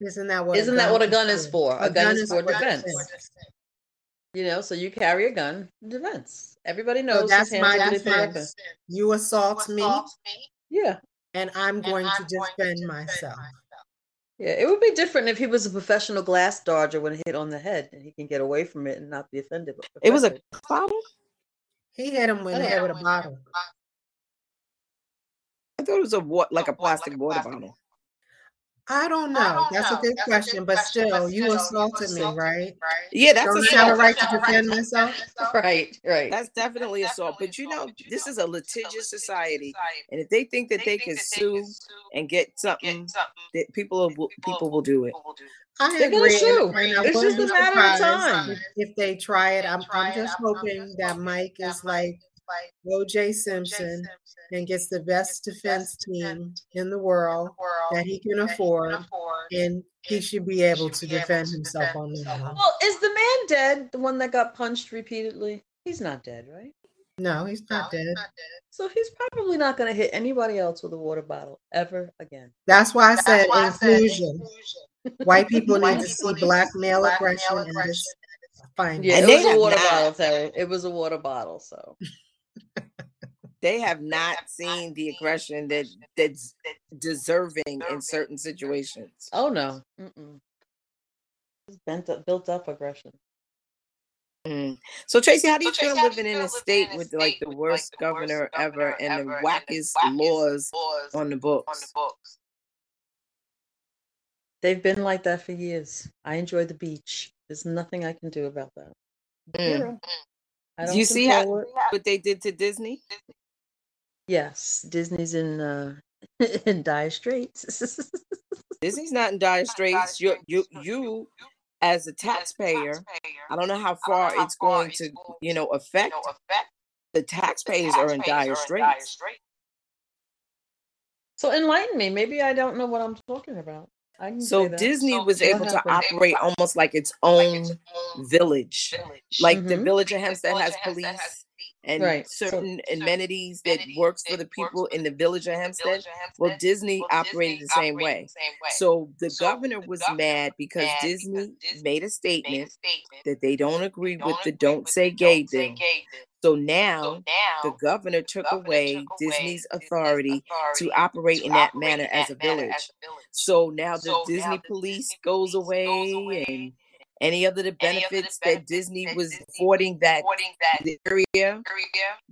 Isn't that what? Isn't that what a gun is for? A, a gun, gun, is for defense. defense. You know, so you carry a gun, defense. Everybody knows. So that's my defense. You assault, me. Yeah. And I'm going and to I'm defend going myself. myself. Yeah, it would be different if he was a professional glass dodger when hit on the head and he can get away from it and not be offended. It was a bottle. He hit him with, head with a bottle. I thought it was a what, like a plastic water bottle. I don't know. I don't that's know. a good that's question, a good but question, still, but you assaulted me, right? right? Yeah, that's don't have a right to defend myself. Right, right. That's definitely assault. But you know, this is a litigious society, and if they think that they can sue and get something, that people will people will do it. I They're agree. Sue. And, it's just a matter of time. If they try it, I'm, I'm just hoping that Mike is like OJ Simpson and gets the best defense team in the world that he can afford, and he should be able to defend himself on that. Well, is the man dead? The one that got punched repeatedly? He's not dead, right? No, he's not, dead. So he's probably not going to hit anybody else with a water bottle ever again. That's why I said inclusion. White people need to see black male aggression and just find. Yeah, it was a water bottle, Terry. It was a water bottle. So they have not seen the aggression that that's deserving in certain situations. Oh no, bent up, built up aggression. Mm. So Tracy, how do you so, feel Tracy, living in a state with like the worst like the governor, worst ever and the wackest, and the laws, laws on the books? On the books. They've been like that for years. I enjoy the beach. There's nothing I can do about that. Mm. Do you see how what they did to Disney? Yes, Disney's in uh, in dire straits. Disney's not in dire straits. You you you as a taxpayer, I don't know how far it's going to you know affect. The taxpayers are in dire straits. So enlighten me. Maybe I don't know what I'm talking about. So Disney was able to operate almost like its own village. Like mm-hmm. the village of Hempstead has police and right. certain so, amenities that works for the people in the village of Hempstead. Well, Disney operated the same way. So the governor was mad because Disney made a statement that they don't agree with the Don't Say Gay thing. So now, so now the governor took governor away took Disney's authority, authority, to operate to in that manner as a village. As a village. So now the so Disney now the police Disney goes away, goes away and any other the benefits, the benefits that Disney that was Disney affording that, that area, area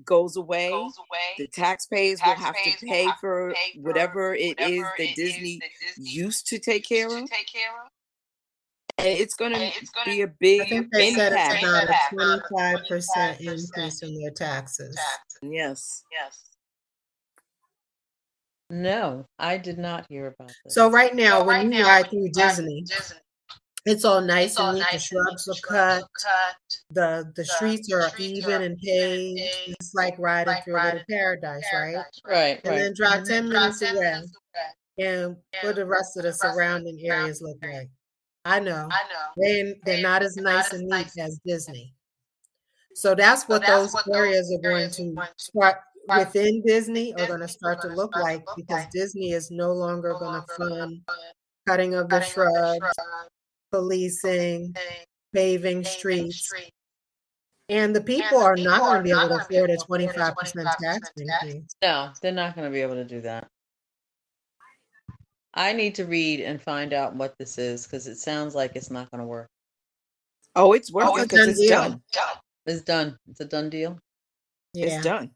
goes, away. goes away. The taxpayers, taxpayers will have to pay, have for, pay for whatever it whatever is that, Disney, that Disney used to take care of. Take care of and it's going to be a big I think they said it's about a 25% increase in their taxes. Yes. Yes. No, I did not hear about this. So right now, so when right you now, ride through Disney, Disney, It's all nice and neat. The shrubs are cut. The the streets are even and paved. It's like riding through a little paradise, right? Right, And right. then drive mm-hmm. 10 minutes away and what the rest of the surrounding areas look like. I know. I know. They, they're not as nice and neat as Disney. So that's what those areas are going to start within Disney are going to start to look like because Disney is no longer going to fund cutting of the shrubs, policing, paving streets. And the people are not going to be able to afford a 25% tax increase. No, they're not going to be able to do that. I need to read and find out what this is because it sounds like it's not going to work. Oh, it's working oh, it's because done it's deal. done. It's done. It's a done deal. Yeah. It's done.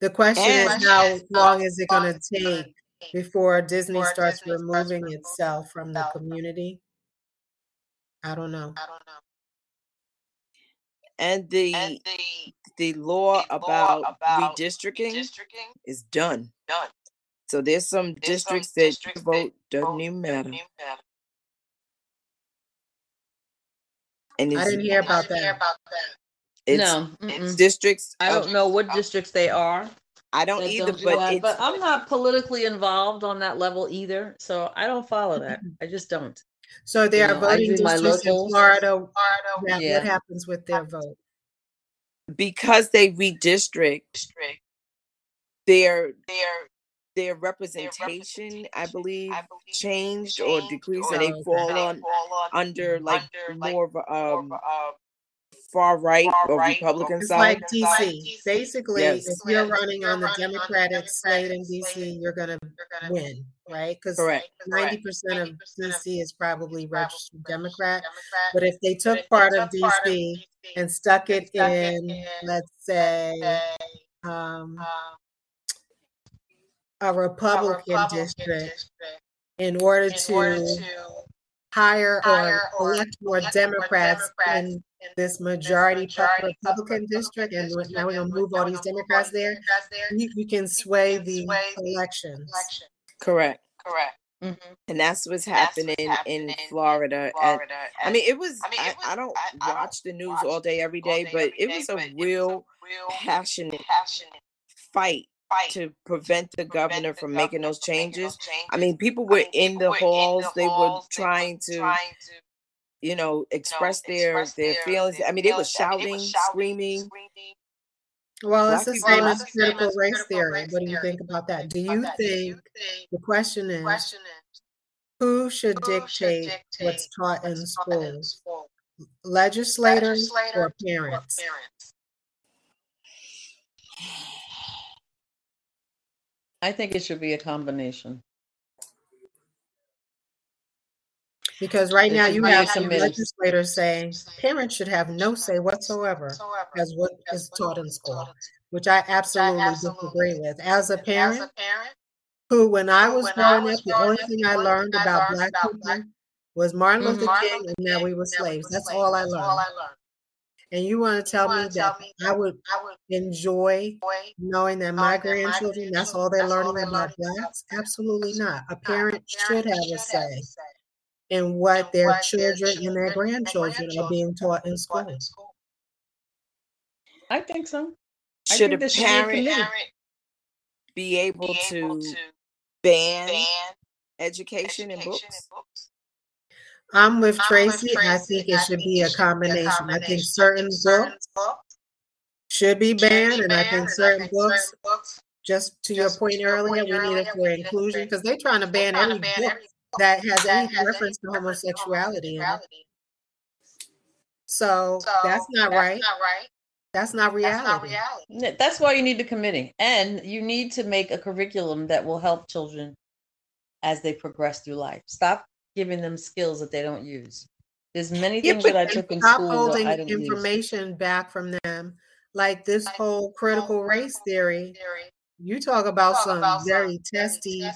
The question And- is how long is it going to take before Disney starts removing itself from the community? I don't know. I don't know. And the the law about redistricting is done. Done. So there's some districts that you vote doesn't even matter. And I didn't hear about that. it's no, mm-mm. districts. I don't know what districts they are. I don't that either, don't but that, but I'm not politically involved on that level either, so I don't follow that. I just don't. So there You are know, voting do my districts in locals. Florida. That, Yeah. What happens with their vote? because they redistrict their their their representation, I believe, changed or decreased, and they Oh, okay. fall on under like more of a um, far right or Republican It's side. like DC. Basically, Yes. if you're running on the Democratic slate in DC, you're going to win, right? Because Correct. 90% of DC is probably registered Democrat. But if they took part of DC and stuck it in, let's say, um, a Republican district in order to hire or elect more Democrats in this majority pu- Republican district, and now we're going to move all these Democrats there, you, you can sway the elections. Correct. Mhm. And that's what's happening in Florida. And I mean, it was, I, I don't watch the news all day, every day, but it was a real passionate fight to prevent the governor from making those changes. I mean, people were in the halls, they were trying to, you know, express their their feelings. I mean, they were shouting, screaming. Well, it's the same as critical race theory. What do you think about that? Do you think the question is who should dictate what's taught in schools? Legislators or parents? I think it should be a combination. Because right now you have some legislators saying parents should have no say whatsoever as what is taught in school, which I absolutely disagree with. As a parent, who when I was growing up, the only thing I learned about black people was Martin Luther. King and that we were slaves. That's all I learned. And you want to tell me that I would enjoy knowing that my grandchildren, that's all they're learning about blacks? Absolutely not. A parent should have a say in what their children and their grandchildren are being taught in school. I think so. I Should think a there should be a parent committee. be able to ban education and books? I'm with Tracy. I think it should be a combination. I think certain books should be banned, and I think certain books, just to your point earlier, we need it for inclusion because they're trying to ban every book that has any reference to homosexuality in it. So that's not right. That's not reality. N- That's why you need the committee. And you need to make a curriculum that will help children as they progress through life. Stop giving them skills that they don't use. There's many things but that I took in Stop school that holding I didn't use. information back from them, like this whole critical race theory. You talk about some very testy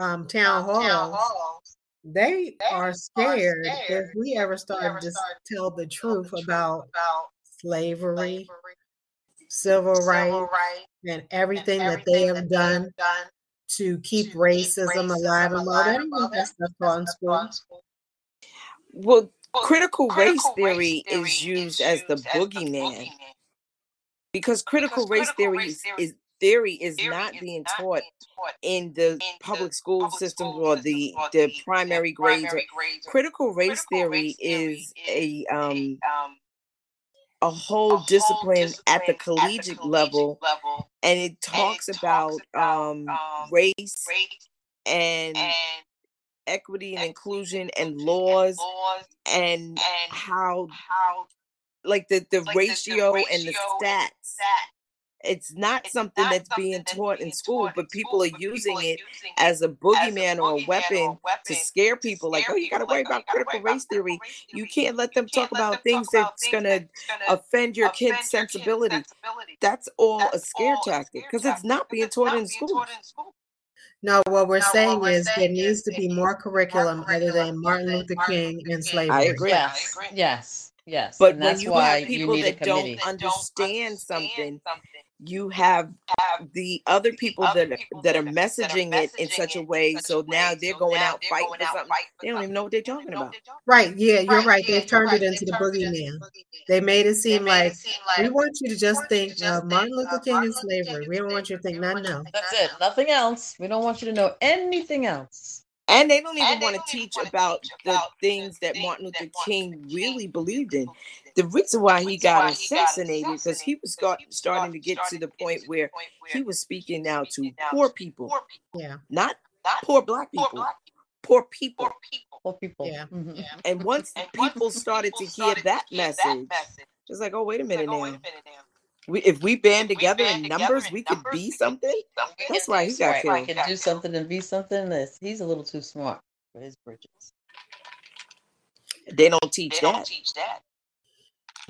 um, town halls. They are scared if we ever start to s- tell the truth about slavery, civil rights, and everything that they have done to keep racism alive and low. They don't want that stuff taught school. Well, critical race theory is used as the boogeyman because critical race theory is, is theory is not being taught in the public school systems or the the primary grades. Critical race theory is a um a whole discipline at the collegiate level and it talks about um race race and equity and inclusion and laws and and how how like the the ratio and the stats it's not something that's being taught in school, but people are using it as a boogeyman or a weapon to scare people. Like, oh, you got oh, to worry about critical race theory. You can't let them talk about things that's going to offend your kid's sensibility. That's all a scare tactic because it's not being taught in school. No, what we're no, saying what we're is saying there needs to be more curriculum, other than Martin Luther King and slavery. I agree. Yes, yes, yes. But when you have people that don't understand something, you have the other people that are, that are messaging it in such a way so now they're going out fighting for something. they don't even know what they're talking about. right yeah you're right. They've turned it into the boogeyman. they made it seem like we want you to just think uh, martin luther king and slavery. we don't want you to think nothing else. That's it. Nothing else. We don't want you to know anything else and they don't even want to teach about the things that Martin Luther King really believed in. The reason why he got assassinated because he was starting to get to the point where he was speaking now to poor people. Yeah. Not poor black people. Poor people. Poor people. Yeah. Mm-hmm. And once people started to hear that message, it's like, oh, wait a minute now. We, if we band together in numbers, we could be something. That's why he got killed. He can do something and be something. This he's a little too smart for his britches. They don't teach they that. Don't teach that.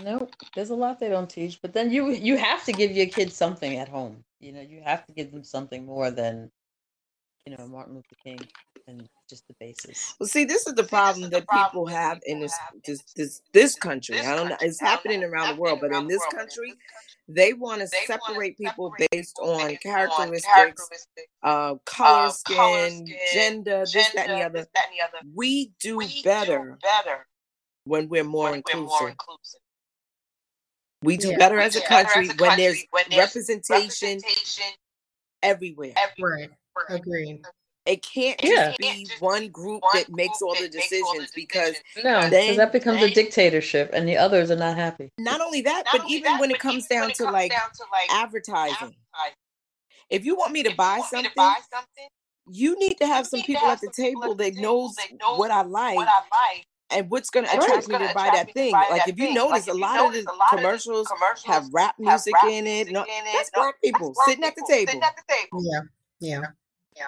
Nope, there's a lot they don't teach. But then you you have to give your kids something at home. You know, you have to give them something more than you know Martin Luther King and just the basis. Well, see, this is the problem that people have in this this this this country. I don't know. It's happening around the world, but in this country, they want to separate people based on characteristics, uh, color, skin, gender, this, that, and the other. We do better when we're more inclusive. We do yeah. better as a country as a when, there's when there's representation, representation everywhere. Right. Agreed. It can't yeah. be one group that makes all the decisions because no, because that becomes a dictatorship, and the others are not happy. Not only that, not but only even that, when it comes down to like, down to like advertising. advertising. If you want me to, buy, something, to buy something, you need to have some people at the table that knows what I like, and what's going to attract me to buy that thing. Like if you notice, a lot of the commercials have rap music in it. No, that's black people sitting at the table. Yeah, yeah, yeah.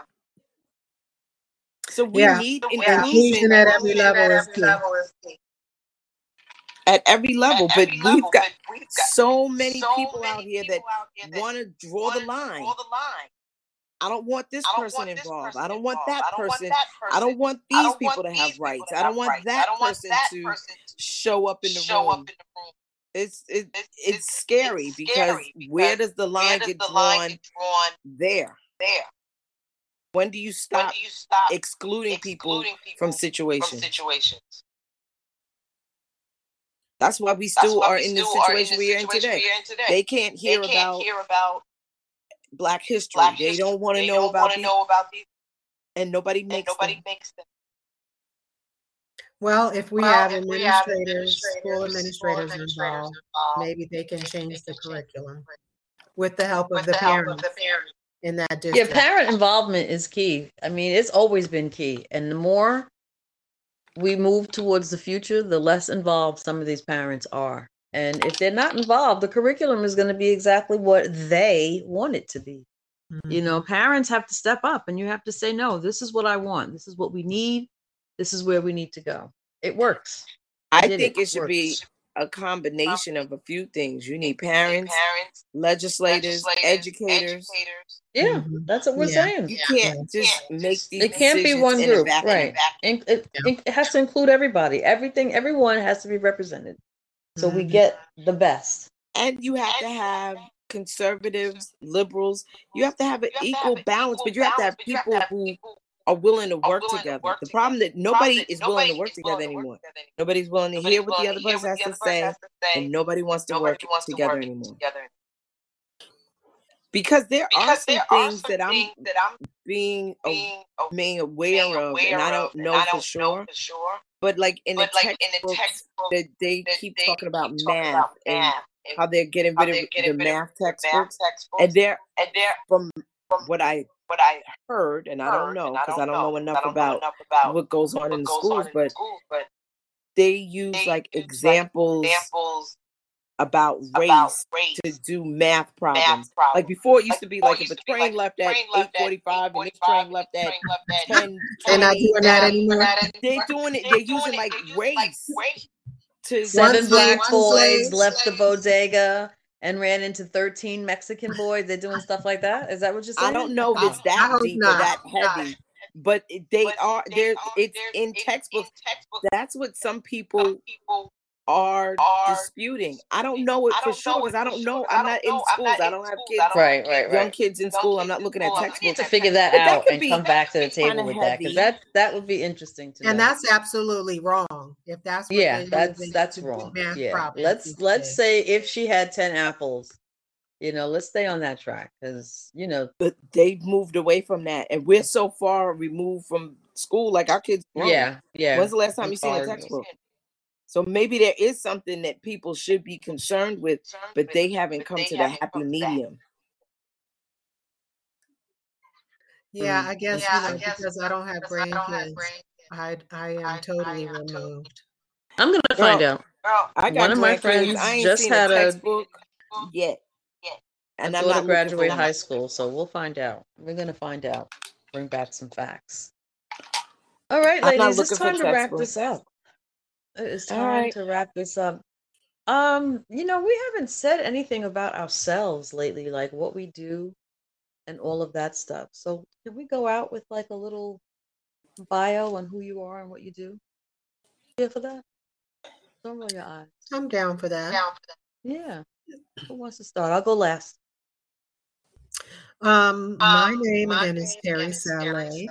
So we yeah. need inclusion at every level is key. At every level, at but, every we've level got we've got so many so people many out here that, want to draw the line. I don't want this don't person want involved. I don't want that person. I don't want these people to have rights. I don't want that person to show up in the room. It's it, it's scary because where does the line get drawn There. there? There. When do you stop, do you stop excluding, excluding people, people, from situations? From situations? That's why we still why are we in the situation, we're, in today. today. They can't hear, they can't about, hear about Black history. Black they history. don't want to know about these, know about these, and nobody makes and nobody them. makes them. Well, if we, well, have, if administrators, we have administrators, school administrators, administrators involved, involved, maybe they can change the curriculum with the help, of, the, the help of the parents in that district. Yeah, parent involvement is key. I mean, it's always been key. And the more we move towards the future, the less involved some of these parents are. And if they're not involved, the curriculum is going to be exactly what they want it to be. Mm-hmm. You know, parents have to step up and you have to say, no, this is what I want. This is what we need. This is where we need to go. It works. I, think it, it should works. be a combination of a few things. You need parents, parents legislators, legislators educators. educators. Yeah, mm-hmm. that's what we're yeah. saying. You can't just make these. It can't be one group, right? It, it, yeah. it, has to include everybody. Everything, everyone has to be represented, so mm-hmm. we get the best. And you have to have conservatives, liberals. You have to have an equal balance, but you have to have people who are willing to work together. The problem that nobody is willing to work together anymore. Nobody's willing to hear what the other person has to say, and nobody wants to work together anymore. Because there are some things that I'm being being aware of, and I don't know for sure. But like in the textbooks, that they keep talking about math and how they're getting rid of the math textbooks, and they're from what I what I heard, and I don't know because I don't know enough about what goes on in the schools, but they use like examples examples about race, race to do math problems. Like before, it used to be like if a train left at eight forty-five and this train left at ten, they're not doing that anymore. They're doing it. They're using like race. To seven black boys left the bodega and ran into 13 Mexican boys. They're doing stuff like that. Is that what you're saying? I don't know if it's that deep or that heavy, but they are there. It's in textbooks. That's what some people are, are disputing. I don't know it for sure because I don't know. I'm not in schools. I don't have kids. Right, right, right. Young kids in school. I'm not looking at textbooks. to figure that out and come back to the table with that because that that would be interesting to me. And that's absolutely wrong. If that's what yeah, that's that's wrong. Yeah, let's let's say if she had ten apples. You know, let's stay on that track because you know. But they've moved away from that, and we're so far removed from school. Like our kids. Grown. Yeah, yeah. When's the last time you seen a textbook? So maybe there is something that people should be concerned with, but they haven't come to the happy medium. Yeah, mm, I guess, yeah, you know, I guess because I don't have grandkids, I I am totally removed. I'm gonna find out. I got One of my friends just had a textbook yet, and I'm not graduate high school, so we'll find out. We're gonna find out. Bring back some facts. All right, ladies, it's time to wrap this up. It's time right. to wrap this up. Um, you know, we haven't said anything about ourselves lately, like what we do and all of that stuff. So, can we go out with like a little bio on who you are and what you do? Yeah, for that. Don't roll your eyes. I'm down for that. Down for that. Yeah. Who wants to start? I'll go last. Um, my um, name my again name is Terry Saleh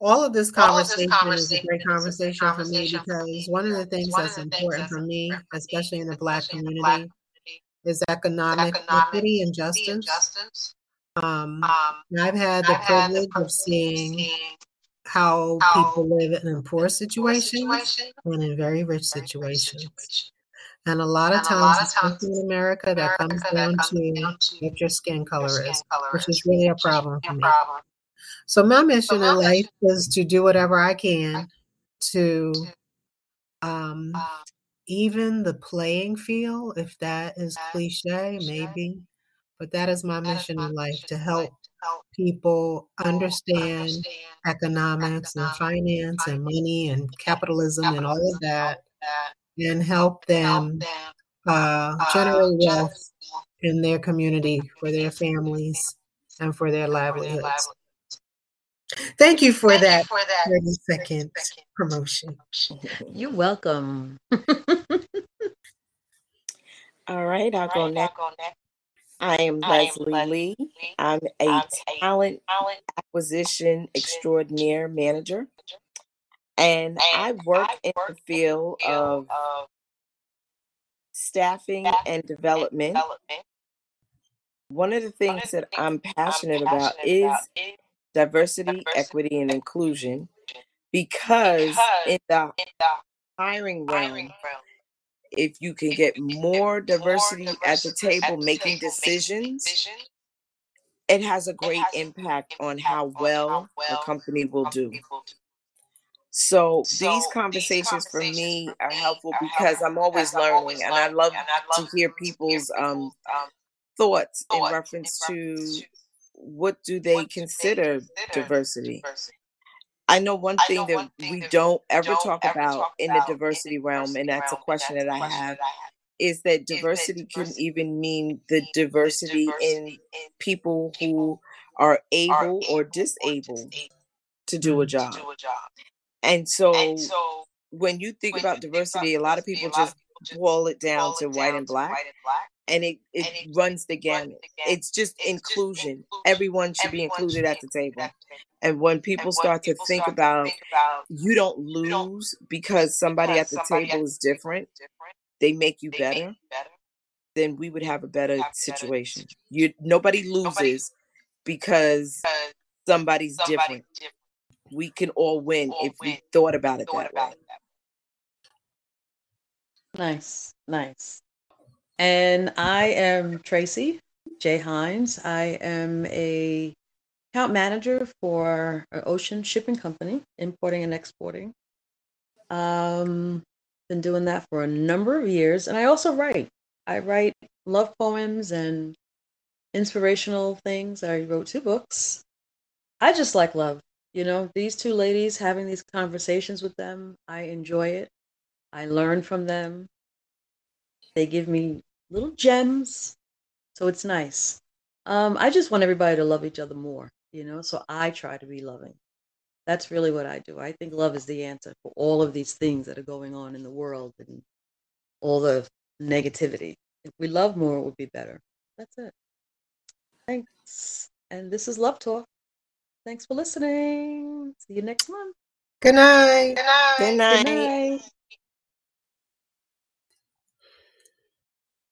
all of this conversation, of this conversation is a great conversation, conversation for me because one of the things that's important for me, especially in the Black community, black is economic, economic equity and justice. justice. Um, um, I've had the I've privilege had the of seeing how, how people live in poor situations situation, and in very rich situations. And a lot of times, especially in America, that comes down to what your skin color is, which is really a problem for me. So my mission in life is to do whatever I can to um, even the playing field, if that is cliche, maybe. But that is my mission in life to help people understand economics and finance and money and capitalism and all of that and help them uh, generate wealth in their community for their families and for their livelihoods. Thank you for, Thank that, you for that 30 second, second promotion. You're welcome. All right, I'll go next. I am Leslie Lee. I'm a talent acquisition extraordinaire manager. And I work in the field of staffing and development. One of the things that I'm passionate about is diversity, diversity equity, and inclusion because, in, the in the hiring realm, if you can get more diversity, at the table, the making, decisions, it has a great impact on how well, a company will do. So, these, conversations for me are helpful because I'm always learning, and I love, and I love to hear people's, um, um, thoughts, thoughts in reference, in reference to what do they what consider, they consider diversity? diversity? I know one thing know that one thing we that don't ever don't talk ever about talk in the diversity, diversity realm, and that's realm, a question, that's that, I question that I have, is that diversity, that diversity can even mean the diversity, diversity in, in people who are able, are able or, disabled to do a job. Do a job. And, so and so when you think when about you diversity, think about a lot of people just boil it down, to, white, and black. white and black. And it, it, and it runs the gamut. It's just it's inclusion. Just Everyone should Everyone be included should at the table. And when people and start to think start about, to think about you don't lose you don't, because somebody because at the somebody table at is different, different, they make you they better, make better, then we would have a better have situation. Better. You nobody loses nobody, because somebody's, somebody's different. different. We can all win all if win. we thought about it thought that about way. Nice, nice. And I am Tracy J. Hines. I am a account manager for an Ocean Shipping Company, importing and exporting. Um, been doing that for a number of years, and I also write. I write love poems and inspirational things. I wrote two books. I just like love. You know, these two ladies having these conversations with them, I enjoy it. I learn from them. They give me little gems. So it's nice. Um, I just want everybody to love each other more, you know, so I try to be loving. That's really what I do. I think love is the answer for all of these things that are going on in the world and all the negativity. If we love more, it would be better. That's it. Thanks. And this is Love Talk. Thanks for listening. See you next month. Good night. Good night. Good night. Good night.